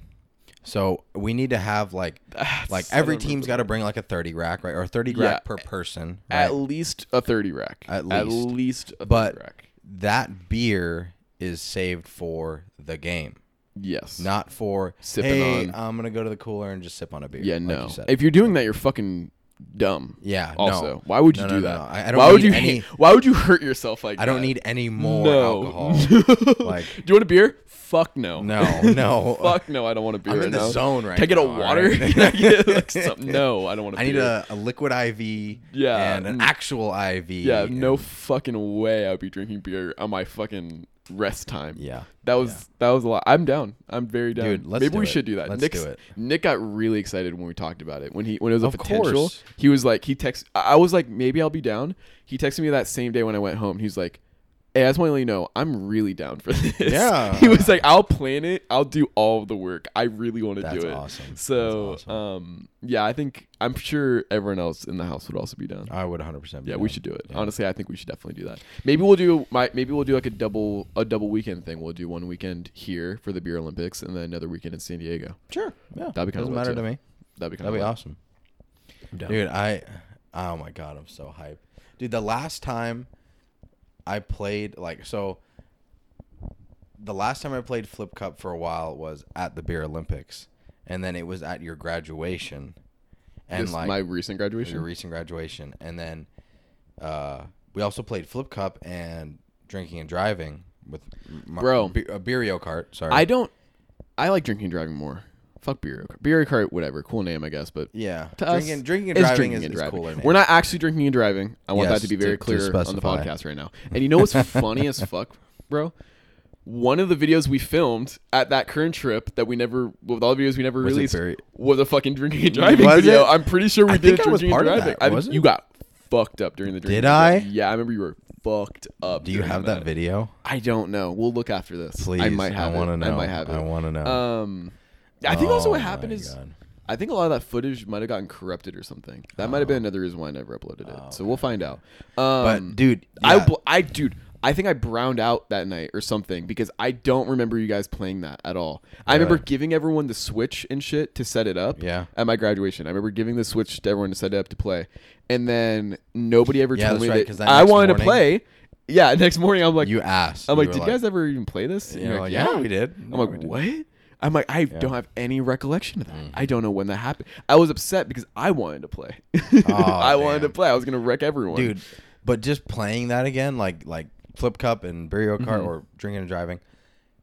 So we need to have like That's- like every team's got to bring like a 30 rack, right? Or 30 Yeah. rack per person. At least a thirty rack. At At least. least a But- 30 rack. that beer is saved for the game, Yes. not for Sipping hey, on- I'm gonna go to the cooler and just sip on a beer. Yeah, like no. you said. if you're doing that, you're fucking dumb. yeah, Also, no. why would you No, do no, that? no. I- I don't why would need you? any- why would you hurt yourself like I don't that? need any more no. alcohol. Like- do you want a beer? Fuck no. No, no. Fuck no. I don't want a beer I'm right in the now. zone right Can I get now, a all water? right? Can I get like? No, I don't want a I beer. I need a, a liquid IV Yeah, and an mm. actual IV. Yeah, no fucking way I'd be drinking beer on my fucking rest time. Yeah. That was that was a lot. I'm down. I'm very down. Dude, let's Maybe do we it. should do that. Let's Nick's- do it. Nick got really excited when we talked about it. When he when it was a Of potential, course. he was like he text. I I was like maybe I'll be down. He texted me that same day when I went home. He's like, "Hey, I just want to let you know I'm really down for this." Yeah. he was like, "I'll plan it. I'll do all of the work. I really want to do it." awesome. So, That's awesome. um, yeah, I think I'm sure everyone else in the house would also be down. I would 100%. be Yeah, we should do it. Yeah. Honestly, I think we should definitely do that. Maybe we'll do my maybe we'll do like a double a double weekend thing. We'll do one weekend here for the beer Olympics and then another weekend in San Diego. Sure. Yeah. That'd be Doesn't lit, matter too. to me. That'd be kind That'd be of awesome. Dude, I oh my god, I'm so hyped. Dude, the last time I played like so the last time I played Flip Cup for a while was at the Beer Olympics. And then it was at your graduation. And This- like my recent graduation. your recent graduation. And then uh we also played Flip Cup and drinking and driving with my, Bro. A Beerio Kart, sorry. I don't. I like drinking and driving more. Fuck beer. Beer cart, whatever. Cool name, I guess. But yeah. to us, drinking drinking and driving drinking is, and is driving. cooler. name. We're not actually drinking and driving. I want Yes, that to be very to clear on the podcast right now. And you know what's funny as fuck, bro? One of the videos we filmed at that Kern trip that we never, with all the videos we never Was released, very- was a fucking drinking and driving Was video. it? I'm pretty sure we I did think I was drinking and driving. that, I think you got fucked up during the drinking. Did I? Yeah, I remember you were fucked up. Do you have that video? I don't know. We'll look after this. Please. I might have I want to know. I might have it. I want to know. Um, I think also Oh what happened is. I think a lot of that footage might have gotten corrupted or something. That might have been another reason why I never uploaded it. Oh, so we'll find out. Um, but dude, I yeah. bl- I dude, I think I browned out that night or something because I don't remember you guys playing that at all. I remember giving everyone the Switch and shit to set it up. Yeah. At my graduation, I remember giving the Switch to everyone to set it up to play, and then nobody ever Yeah, told that's me right, that, 'cause that I next wanted to morning- play. Yeah, next morning I'm like, you asked. I'm like, were did you guys ever even play this? And You're like, yeah, we did. I'm like, what? I'm like, I Yeah. Mm. don't have any recollection of that. I don't know when that happened. I was upset because I wanted to play. Aw, I wanted to play. I was gonna wreck everyone, dude. But just playing that again, like like flip cup and beer kart Mm-hmm. or drinking and driving,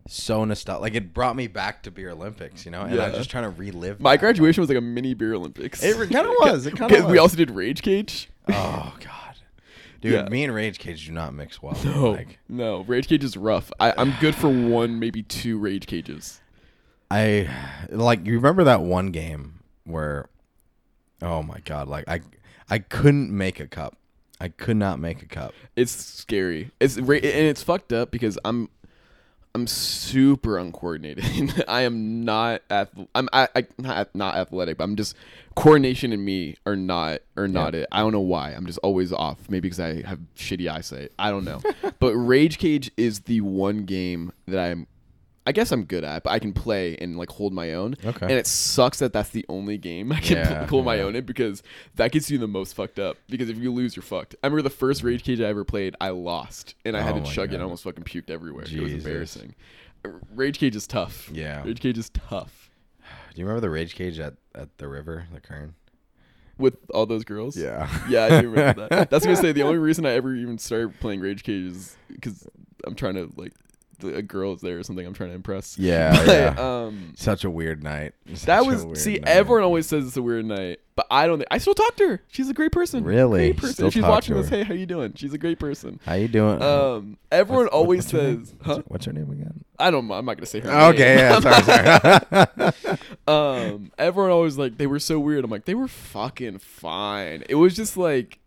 so nostalgic. Like it brought me back to beer Olympics, you know. And I'm just trying to relive. My graduation was like a mini beer Olympics. It kind of was. It kind of we also did Rage Cage. Oh god, dude, Yeah. me and Rage Cage do not mix well. No, Like no, Rage Cage is rough. I, I'm good for one, maybe two Rage Cages. I like you remember that one game where, oh my god, like I I couldn't make a cup. I could not make a cup. It's scary. It's and it's fucked up because I'm I'm super uncoordinated. I am not ath- I'm I, I not not athletic, but I'm just coordination and me are not are not it. I don't know why. I'm just always off. Maybe because I have shitty eyesight. I don't know. but Rage Cage is the one game that I'm I guess I'm good at, but I can play and like hold my own. Okay. And it sucks that that's the only game I can Yeah, hold my yeah. own in because that gets you the most fucked up. Because if you lose, you're fucked. I remember the first Rage Cage I ever played, I lost and I had Oh to my chug it. I almost fucking puked everywhere. It was embarrassing. Rage Cage is tough. Yeah. Rage Cage is tough Do you remember the Rage Cage at at the river, the Kern? with all those girls. Yeah. Yeah, I do remember that. That's gonna say the only reason I ever even started playing Rage Cage is because I'm trying to like a girl is there or something. I'm trying to impress. Yeah, But, yeah. Um, Such a weird night. that Such a was see. night. Everyone always says it's a weird night, but I don't. think I still talk to her. She's a great person. Really? great person. She's watching this. Hey, how you doing? She's a great person. How you doing? Um, everyone What's- always what's says, What's "Huh?" her- What's her name again? I don't. I'm not gonna say her. Okay, name. yeah, sorry, sorry. um, everyone always like they were so weird. I'm like they were fucking fine. It was just like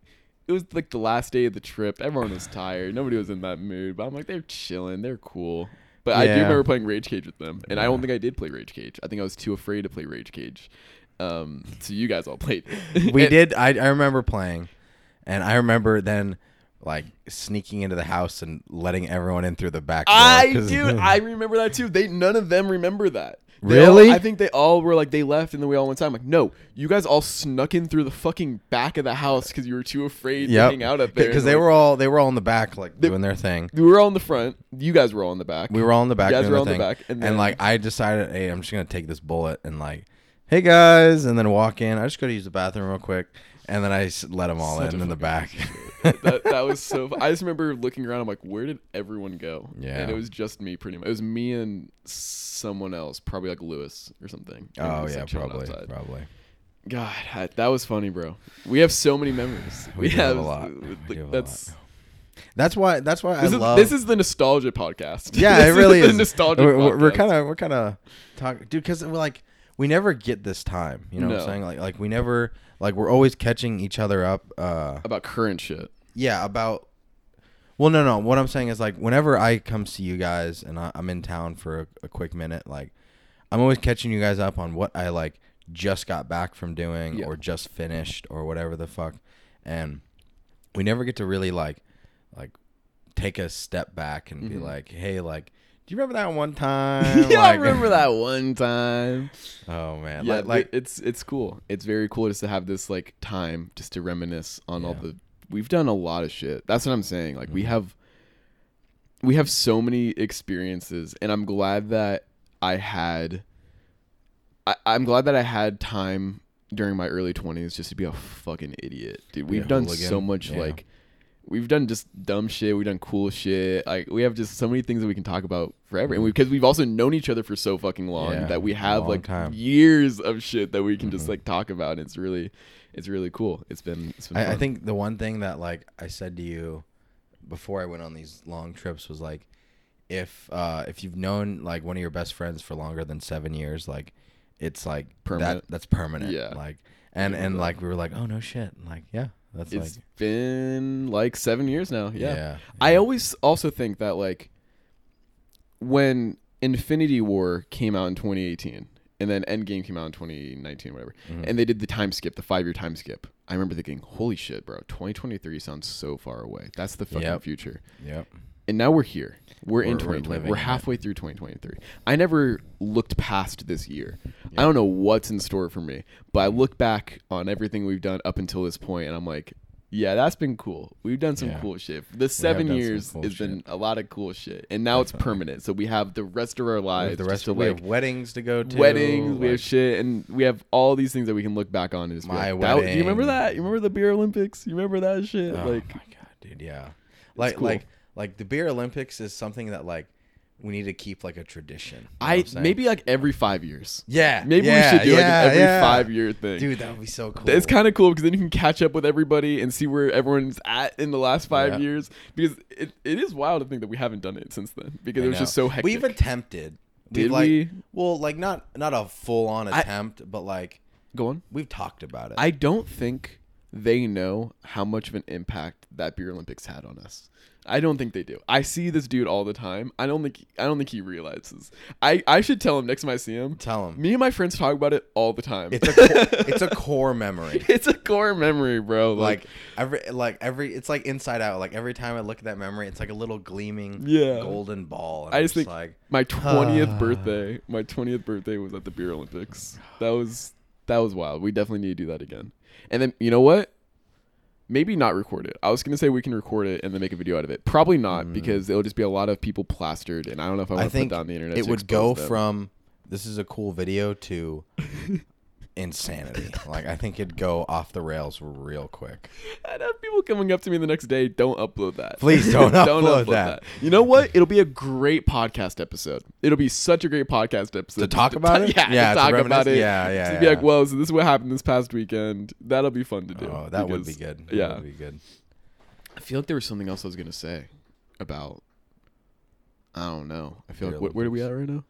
it was like the last day of the trip. Everyone was tired. Nobody was in that mood. But I'm like they're chilling. They're cool. But I do remember playing Rage Cage with them, and I don't think I did play Rage Cage. I think I was too afraid to play Rage Cage. Um, so you guys all played. we And- did. I, I remember playing, and I remember then like sneaking into the house and letting everyone in through the back door. I dude, I remember that too. They none of them remember that. They Really? all- I think they all were like they left and then we all went time. like, no, you guys all snuck in through the fucking back of the house because you were too afraid Yep. to hang out up there. because they like, were all they were all in the back like They- doing their thing. we were all in the front. You guys were all in the back. We were all in the back You guys were all in the back, and and, like I decided, hey, I'm just gonna take this bullet and like, hey guys, and then walk in. I just go to use the bathroom real quick, and then I let them all Such in in the back. that, that was so. I just remember looking around. I'm like, where did everyone go? Yeah. and it was just me, pretty much. It was me and someone else, probably like Lewis or something. Oh yeah, probably, outside. probably. God, I- that was funny, bro. We have so many memories. We do have a lot. We like, have a that's lot. That's why. That's why this I is love. this is the nostalgia podcast. yeah, it really is. nostalgia. We're, we're- we're podcast. kind of we're kind of talking, dude, because we're like we never get this time. You know what I'm saying? Like like we never like we're always catching each other up. Uh, about current shit. Yeah, about. Well, no, no. What I'm saying is like whenever I come see you guys and I, I'm in town for a, a quick minute, like I'm always catching you guys up on what I like just got back from doing Yeah. or just finished or whatever the fuck, and we never get to really like like take a step back and be Mhm. like, hey, like. Do you remember that one time? yeah, I remember that one time. Oh man, Yeah, like, like it's it's cool. It's very cool just to have this like time just to reminisce on all the. We've done a lot of shit. That's what I'm saying. Like we Mhm. have. We have so many experiences, and I'm glad that I had. I, I'm glad that I had time during my early 20s just to be a fucking idiot, dude. We've done hooligan. so much Yeah. like. We've done just dumb shit. We've done cool shit. Like we have just so many things that we can talk about forever, and because we, have also known each other for so fucking long Yeah, that we have like time. years of shit that we can just Mhm. like talk about. And It's really, it's really cool. It's been, it's been. I, I think the one thing that like I said to you before I went on these long trips was like, if uh if you've known like one of your best friends for longer than seven years, like it's like Permanent. That that's permanent. Yeah. Like and Yeah, and that- like we were like, oh no shit. Like yeah, that's it's like been like seven years now. Yeah. yeah. I always also think that like when Infinity War came out in 2018 and then Endgame came out in 2019, whatever, Mhm. and they did the time skip, the five year time skip. I remember thinking, holy shit, bro, 2023 sounds so far away. That's the fucking Yep. future. Yep. and now we're here. We're, in We're- we're 2020. We're, in it. halfway through 2023. I never looked past this year. I don't know what's in store for me, but I look back on everything we've done up until this point, and I'm like, yeah, that's been cool. We've done some Yeah. cool shit. The seven years cool has shit. been a lot of cool shit, and now it's permanent. So we have the rest of our We lives. the rest of we like, have weddings to go to. weddings. we have shit, and we have all these things that we can look back on and just My like, that- do you remember that? You remember the beer Olympics? You remember that shit? Oh like, my god, dude, yeah. Like cool. like like the beer Olympics is something that like we need to keep like a tradition. You know I maybe like every five years. yeah Maybe yeah, we should do like an every yeah. five year thing. Dude, that would be so cool. It's kind of cool because then you can catch up with everybody and see where everyone's at in the last five Yeah. years. Because it, it is wild to think that we haven't done it since then because I it was know. just so hectic. We've attempted. Did We've, like, we? Well, like not not a full on I- attempt, but like Go on. we've talked about it. I don't think they know how much of an impact that beer Olympics had on us. I don't think they do. I see this dude all the time. I don't think I don't think he realizes. I, I should tell him next time I see him. Tell him Me and my friends talk about it all the time. it's a core, it's a core memory. it's a core memory, bro. Like Like, every like every it's like inside out. Like every time I look at that memory, it's like a little gleaming Yeah. golden ball. And I I'm just think like my twentieth Ah. birthday. My twentieth birthday was at the beer Olympics. That was that was wild. We definitely need to do that again. And then you know what? Maybe not record it. I was gonna say we can record it and then make a video out of it. Probably not because it'll just be a lot of people plastered, and I don't know if I Mm. Want to put think that on the internet. it to would go them. from this is a cool video to insanity. like I think it'd go off the rails real quick. I'd have uh, people coming up to me the next day. Don't upload that. Please don't upload that. You know what? It'll be a great podcast episode. It'll be such a great podcast episode To talk about it? Yeah, Yeah, to to talk about it. Yeah, yeah, To be like, well, so this is what happened this past weekend. That'll be fun to do. Oh, that would be because- good. That Yeah, would be good. I feel like there was something else I was gonna say about. I don't know. I feel Beer like wh- where are we at right now?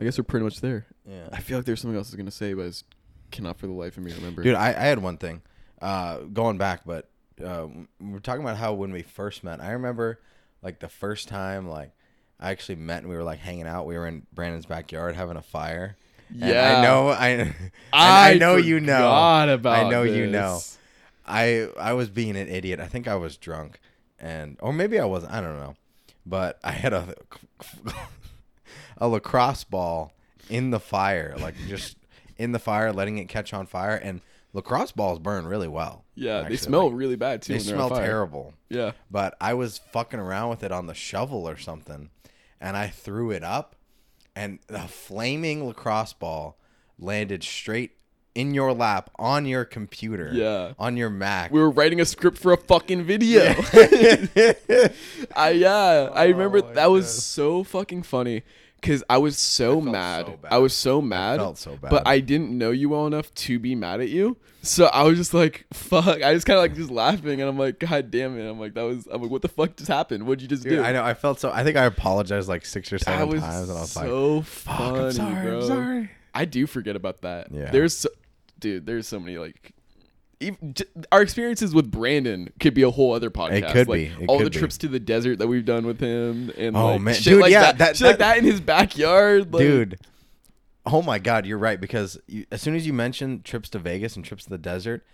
I guess we're pretty much there. Yeah. I feel like there's something else I was gonna say, but I just cannot for the life of me remember. Dude, I, I had one thing. Uh, going back, but uh, we we're talking about how when we first met. I remember like the first time like I actually met and we were like hanging out. We were in Brandon's backyard having a fire. And Yeah. I know. I and I, know you know. About I know you know. I I was being an idiot. I think I was drunk, and or maybe I wasn't. I don't know. But I had a a lacrosse ball in the fire, like just in the fire, letting it catch on fire. And lacrosse balls burn really well. Yeah, actually. they smell Like, really bad too. they when they're on smell terrible. Yeah. But I was fucking around with it on the shovel or something, and I threw it up, and the flaming lacrosse ball landed straight in your lap on your computer. Yeah. On your Mac. We were writing a script for a fucking video. I yeah, I remember Oh that was so fucking funny because I was so felt mad. so. I was so mad. I felt so bad. But I didn't know you well enough to be mad at you. So I was just like, fuck. I just kind of like just laughing, and I'm like, god damn it. I'm like, that was. I'm like, what the fuck just happened? What'd you just Dude, do? I know. I felt so. I think I apologized like six or seven times, and I was like, so "Fuck, funny, I'm sorry. bro. I'm sorry." I do forget about that. Yeah. There's, so, dude. There's so many like. Even, our experiences with Brandon could be a whole other podcast. It could like, be. It all could the be. trips to the desert that we've done with him, and Oh, like, man. shit Dude, like yeah, that, that- shit like that- that in his backyard, like, dude. Oh my God, you're right. Because you, as soon as you mentioned trips to Vegas and trips to the desert,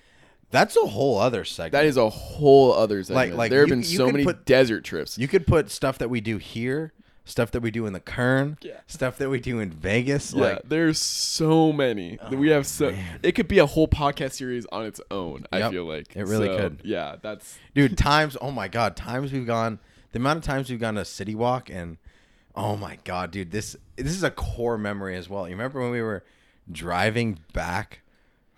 that's a whole other segment. That is a whole other segment. like, there have you- been you so many put- desert trips. You could put stuff that we do here, stuff that we do in the Kern, Yeah. stuff that we do in Vegas. yeah, Like, there's so many. that we oh, have so. It could be a whole podcast series on its own. I feel like it really So, could. Yeah, that's dude, times. Oh my God, times we've gone. The amount of times we've gone to City Walk, and oh my God, dude, this this is a core memory as well. You remember when we were driving back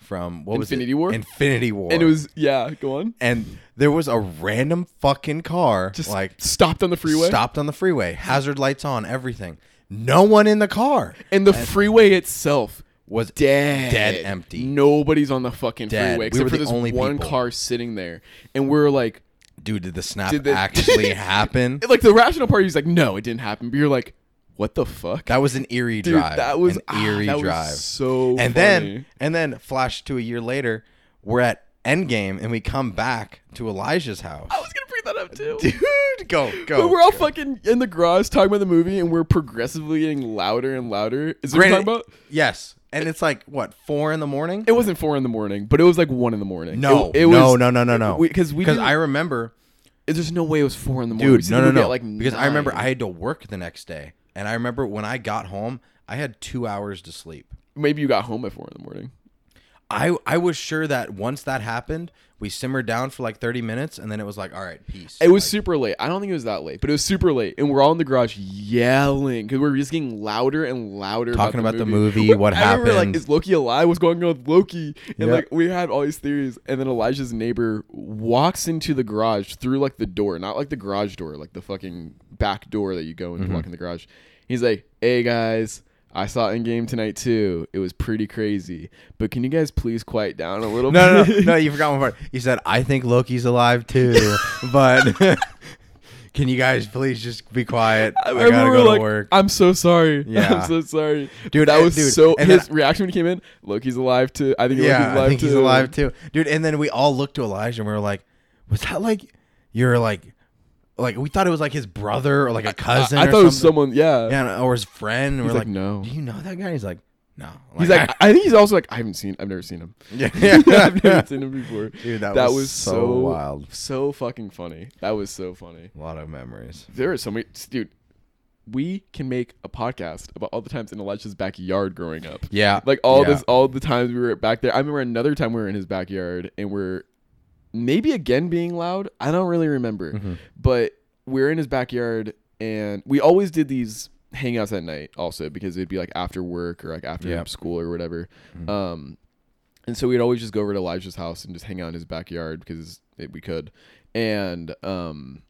from what was Infinity it? War? Infinity War, and it was yeah. Go on. and there was a random fucking car Just like stopped on the freeway. stopped on the freeway, hazard lights on, everything. No one in the car. And the freeway itself Was dead, dead empty. Nobody's on the fucking Dead. freeway We except were for the this only one people. car sitting there, and we're like, Dude, did the snap Did the- actually happen? like the rational part is like, no, it didn't happen. But you're like, what the fuck? That was an eerie Dude, drive. that was an ah, eerie that was drive. so and funny. then and then flash to a year later, we're at Endgame and we come back to Elijah's house. I was gonna bring that up too. Dude, go But go. we're all fucking in the garage talking about the movie, and we're progressively getting louder and louder. Is that what you're talking about? Yes, and it's like what four in the morning? It wasn't four in the morning, but it was like one in the morning. No, it, it no, was, no, no, no, no. Because we, because I remember There's no way it was four in the morning. Dude. No, no, no. like because I remember. I had to work the next day, and I remember when I got home, I had two hours to sleep. maybe you got home at four in the morning. I I was sure that once that happened, we simmered down for like 30 minutes, and then it was like, all right, peace. It was Like, super late. I don't think it was that late, but it was super late, and we're all in the garage yelling because we are just getting louder and louder. Talking about, the movie, what I remember, happened. Like, is Loki alive? What's going on with Loki? And Yeah. like, we had all these theories, and then Elijah's neighbor walks into the garage through like the door, not like the garage door, like the fucking back door that you go and Mm-hmm. walk in the garage. He's like, "Hey guys." I saw Endgame tonight too. It was pretty crazy. But can you guys please quiet down a little no, no, bit? no, no, you forgot one part. You said I think Loki's alive too, but can you guys please just be quiet? I, remember gotta go were to like, work, I'm so sorry. Yeah. I'm so sorry. Dude, I- was dude, so. and His then- reaction when he came in, Loki's alive too. I think Loki's alive I think too. he's alive too, dude. And then we all looked to Elijah and we were like, was that like you're like, like we thought it was like his brother or like a cousin. I, I thought it was someone. Yeah. yeah, or his friend. He's we're like, like, no. do you know that guy? He's like, no. He's like, I think he's also like, I haven't seen. I've never seen him. yeah, I've never seen him before. Dude, that, That was, was so, so- wild. So fucking funny. That was so funny. A lot of memories. There are so many, dude. We can make a podcast about all the times in Elijah's backyard growing up. Yeah, like all yeah. this all the times we were back there i remember another time we were in his backyard and we're maybe again being loud i don't really remember. Mm-hmm. but we're in his backyard and we always did these hangouts at night also because it'd be like after work or like after school or whatever. Mhm. um and so we'd always just go over to elijah's house and just hang out in his backyard because it, we could. And um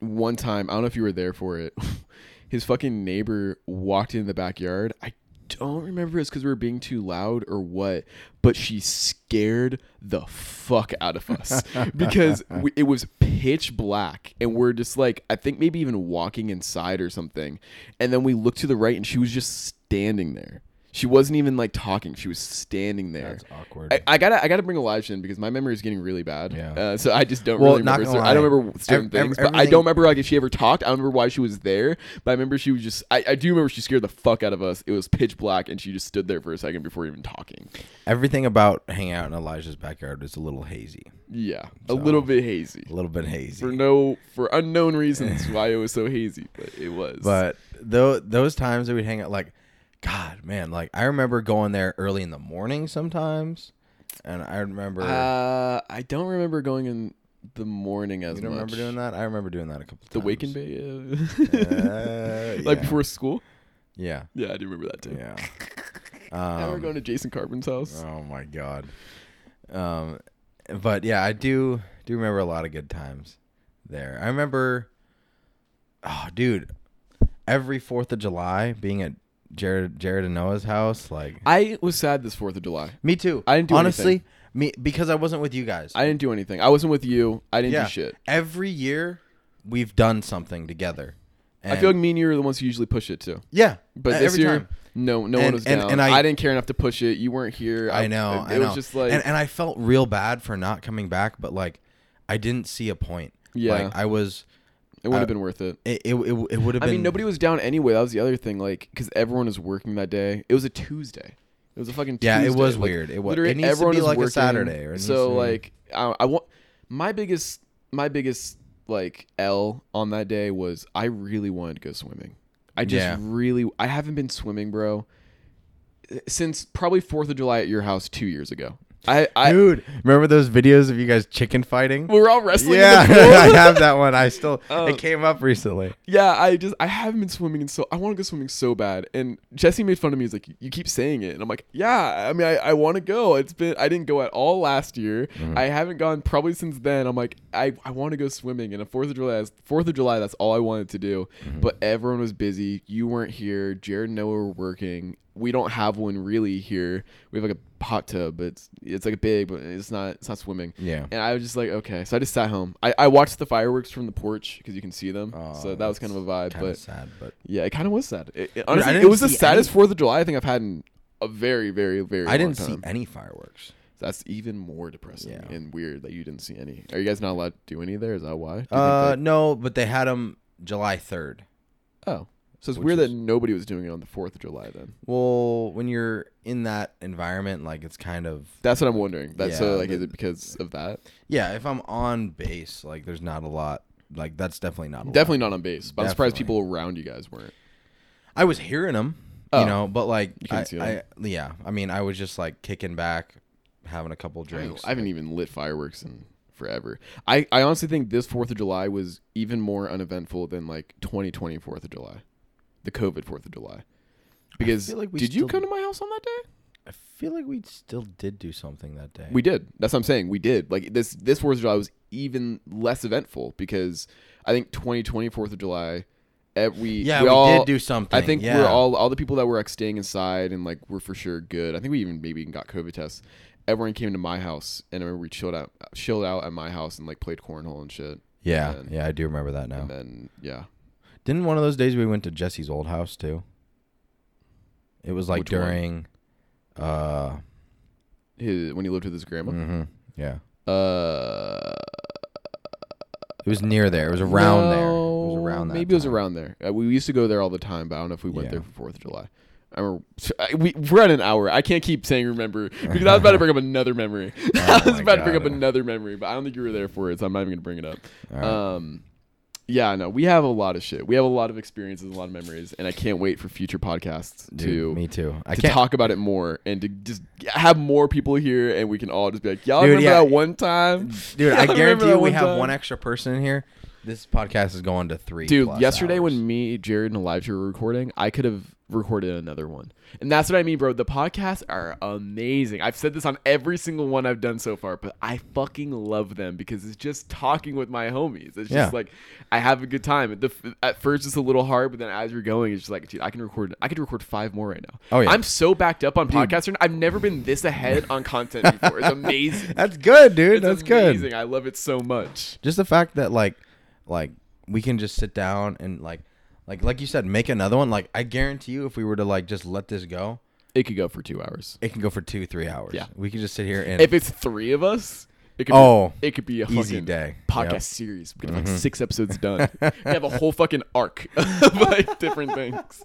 one time i don't know if you were there for it his fucking neighbor walked in the backyard. I don't remember if it's because we were being too loud or what, but she scared the fuck out of us because we, it was pitch black and we're just like, I think maybe even walking inside or something. And then we looked to the right and she was just standing there. She wasn't even like talking. She was standing there. That's awkward. I, I gotta I gotta bring Elijah in because my memory is getting really bad. Yeah. Uh, so I just don't Well, really remember. I don't remember certain Ev- ev- things, but I don't remember like if she ever talked. I don't remember why she was there, but I remember she was just. I, I do remember she scared the fuck out of us. It was pitch black, and she just stood there for a second before even talking. Everything about hanging out in Elijah's backyard is a little hazy, Yeah, So- a little bit hazy a little bit hazy. for no for unknown reasons why it was so hazy, but it was. But though those times that we'd hang out, like, God, man, like I remember going there early in the morning sometimes, and I remember. uh, I don't remember going in the morning as you don't much. remember doing that? I remember doing that a couple The times. Wake and Bay, yeah. Uh, like yeah. before school. Yeah, Yeah, I do remember that too. yeah. I remember Um, going to Jason Carbon's house. Oh my god. Um, but yeah, I do do remember a lot of good times there. I remember, oh dude, every Fourth of July being at Jared Jared and Noah's house. Like I was sad this Fourth of July. me too. I didn't do honestly. anything. Me because I wasn't with you guys. I didn't do anything. I wasn't with you. I didn't yeah. do shit. Every year we've done something together. I feel like me and you are the ones who usually push it too. yeah, But e- this every year, time. no, no And- one was and- down. and I, I- didn't care enough to push it. You weren't here. I know. It, I know. was just like, and, and I felt real bad for not coming back, but like I didn't see a point. yeah, Like I was. It would have been worth it. It it, it, it would have been I been. mean, nobody was down anyway. That was the other thing. Like, because everyone was working that day. It was a Tuesday. It was a fucking Yeah, it Tuesday. was Like, weird. It was- literally it needs to everyone be was like a working. Saturday, or it needs So to be- like, I, I want my biggest, my biggest like L on that day was I really wanted to go swimming. I just Yeah. really, I haven't been swimming, bro, since probably Fourth of July at your house two years ago. I, I, Dude, remember those videos of you guys chicken fighting? we were all wrestling. Yeah, in the pool. I have that one. I still it um, came up recently. Yeah, I just I haven't been swimming and so I want to go swimming so bad. And Jesse made fun of me. He's like, you keep saying it, and I'm like, yeah. I mean, I, I want to go. It's been I didn't go at all last year. Mm-hmm. I haven't gone probably since then. I'm like, I, I want to go swimming. And a Fourth of July, Fourth of July, that's all I wanted to do. Mm-hmm. But everyone was busy. You weren't here. Jared and Noah were working. We don't have one really here. We have like a hot tub, but it's it's like a big, but it's not it's not swimming. Yeah. And I was just like, okay. So I just sat home. I, I watched the fireworks from the porch because you can see them. so that was kind of a vibe. Kind of But sad, but yeah, it kind of was sad. It, it- honestly, it was the saddest Fourth of July I think I've had in a very, very, very. I didn't see any fireworks. That's even more depressing Yeah. and weird that you didn't see any. Are you guys not allowed to do any there? Is that why? Do you think Uh, no, but they had them July third. oh, so it's which weird is- that nobody was doing it on the Fourth of July. Then Well, when you're in that environment, like it's kind of that's what I'm wondering. That's so Yeah, like, is the- it because of that? yeah. If I'm on base, like there's not a lot like that's definitely not allowed. Definitely not on base. But I'm surprised Definitely. people around you guys weren't. I was hearing them, Oh. you know, but like couldn't I, see I, 'em. yeah, I mean, I was just like kicking back, having a couple drinks. I haven't even lit fireworks in forever. I, I honestly think this Fourth of July was even more uneventful than like 2020 Fourth of July, the COVID Fourth of July. Because like did you come to my house on that day? I feel like we still did do something that day. We did. That's what I'm saying. We did. Like this this Fourth of July was even less eventful because I think 2020 Fourth of July, we yeah, we, we, all, did do something. I think yeah. we're all all the people that were like staying inside and like were for sure good. I think we even maybe even got COVID tests. Everyone came to my house and I remember we chilled out chilled out at my house and like played cornhole and shit. Yeah, and- yeah, I do remember that now. And then yeah, Didn't one of those days we went to Jesse's old house too? It was like Which one? during, uh, his, when he lived with his grandma. mhm, yeah, Uh, it was near there. It was around there. It was no, around that. Maybe it was time. around there. Uh, we used to go there all the time, but I don't know if we went Yeah. there for Fourth of July. I remember I- we we're at an hour. I can't keep saying remember because I was about to bring up another memory. I was my about to bring up God. another memory, but I don't think you were there for it, so I'm not even gonna bring it up. All right. Um, yeah, no, we have a lot of shit. We have a lot of experiences, a lot of memories, and I can't wait for future podcasts Dude, to me too. I to can't. talk about it more and to just have more people here, and we can all just be like, y'all Dude, remember yeah. that one time, Dude, I guarantee you we have time? one extra person in here. This podcast is going to three. Dude, yesterday hours. when me, Jared, and Elijah were recording, I could have recorded another one. And that's what I mean, bro. The podcasts are amazing. I've said this on every single one I've done so far, but I fucking love them because it's just talking with my homies. It's just Yeah. like I have a good time. The, at first it's a little hard, but then as you're going, it's just like, dude, I can record. I could record five more right now. Oh, yeah. I'm so backed up on podcasts. I've never been this ahead on content before. It's amazing. That's good, dude. It's That's amazing. good. I love it so much. Just the fact that like, like we can just sit down and like, like like you said, make another one. Like I guarantee you, if we were to like just let this go, It could go for two hours. it can go for two, three hours. Yeah. we could just sit here and If it's three of us, it could Oh, be, it could be a easy fucking day. podcast Yep. series. We could have like six episodes done. we have a whole fucking arc of like different things.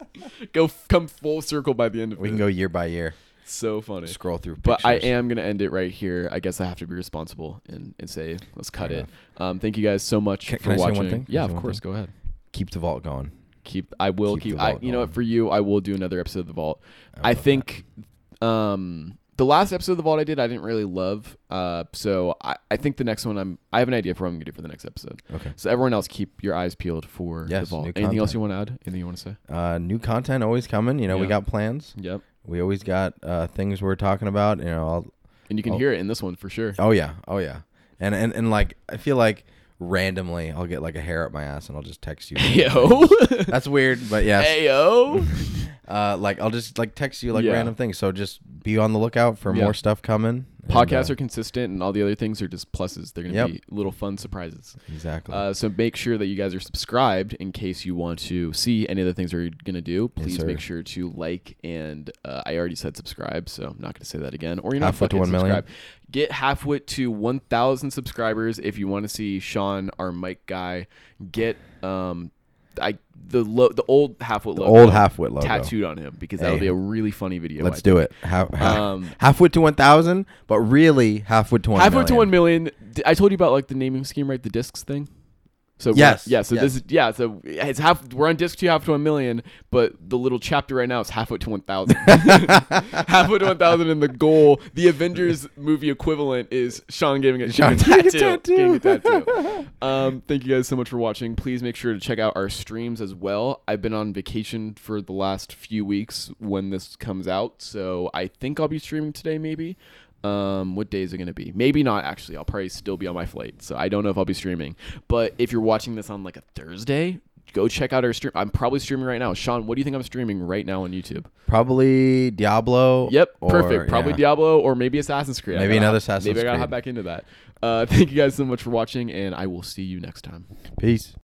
Go f- come full circle by the end of it. We it. can go year by year, so funny. scroll through. But I am gonna end it right here. I guess I have to be responsible and, and say let's cut it. Um, thank you guys so much Can- for can I say one watching. thing? Can I Yeah, say of one course. Go ahead. keep the vault going. Keep. I will Keep keep. I. You know what? For you, I will do another episode of the vault. I, that. think um the last episode of the vault I did I didn't really love. Uh so I, I think the next one I'm I have an idea for what I'm gonna do for the next episode. Okay. So everyone else keep your eyes peeled for Yes, the vault. Anything else you want to add? Anything you want to say? Uh, new content always coming. You know, we got plans. Yep. We always got uh, things we're talking about. You know, I'll, And you can Oh. hear it in this one for sure. oh yeah, oh yeah, and and and like I feel like randomly I'll get like a hair up my ass and I'll just text you. Yo. That's weird, but yes. Ayo. Uh, like I'll just like text you like Yeah. random things. So just be on the lookout for Yeah. more stuff coming. And, Podcasts uh, are consistent and all the other things are just pluses. They're gonna Yep. be little fun surprises. exactly. Uh, so make sure that you guys are subscribed in case you want to see any of the things we're gonna do. Please sir. make sure to like and uh, I already said subscribe, so I'm not gonna say that again. Or you know, Halfway to fucking 1 million. Get halfway to 1,000 subscribers if you want to see Sean, our mic guy, get um, I the lo- the old halfwit logo old halfwit logo. tattooed on him because that'll Hey. be a really funny video. Let's do it. Half, half, Um, halfway to one thousand, but really halfway to one. halfway to million. one million. I told you about like the naming scheme, right? The discs thing. So Yes, yeah. So yes. this is yeah. So it's half. We're on disc two, half to a one million, but the little chapter right now is halfway to one thousand. halfway to one thousand, and the goal, the Avengers movie equivalent is Sean getting a, Sean getting getting a tattoo. tattoo. Getting a tattoo. um, thank you guys so much for watching. Please make sure to check out our streams as well. I've been on vacation for the last few weeks when this comes out, so I think I'll be streaming today, maybe. Um, what day is it going to be? Maybe not actually. I'll probably still be on my flight, so I don't know if I'll be streaming. But if you're watching this on like a Thursday, go check out our stream. I'm probably streaming right now. Sean, what do you think I'm streaming right now on YouTube? Probably Diablo. Yep, or- perfect. Probably yeah. Diablo or maybe Assassin's Creed. Maybe another hop- Assassin's Maybe I gotta Creed. hop back into that. Uh, thank you guys so much for watching, and I will see you next time. Peace.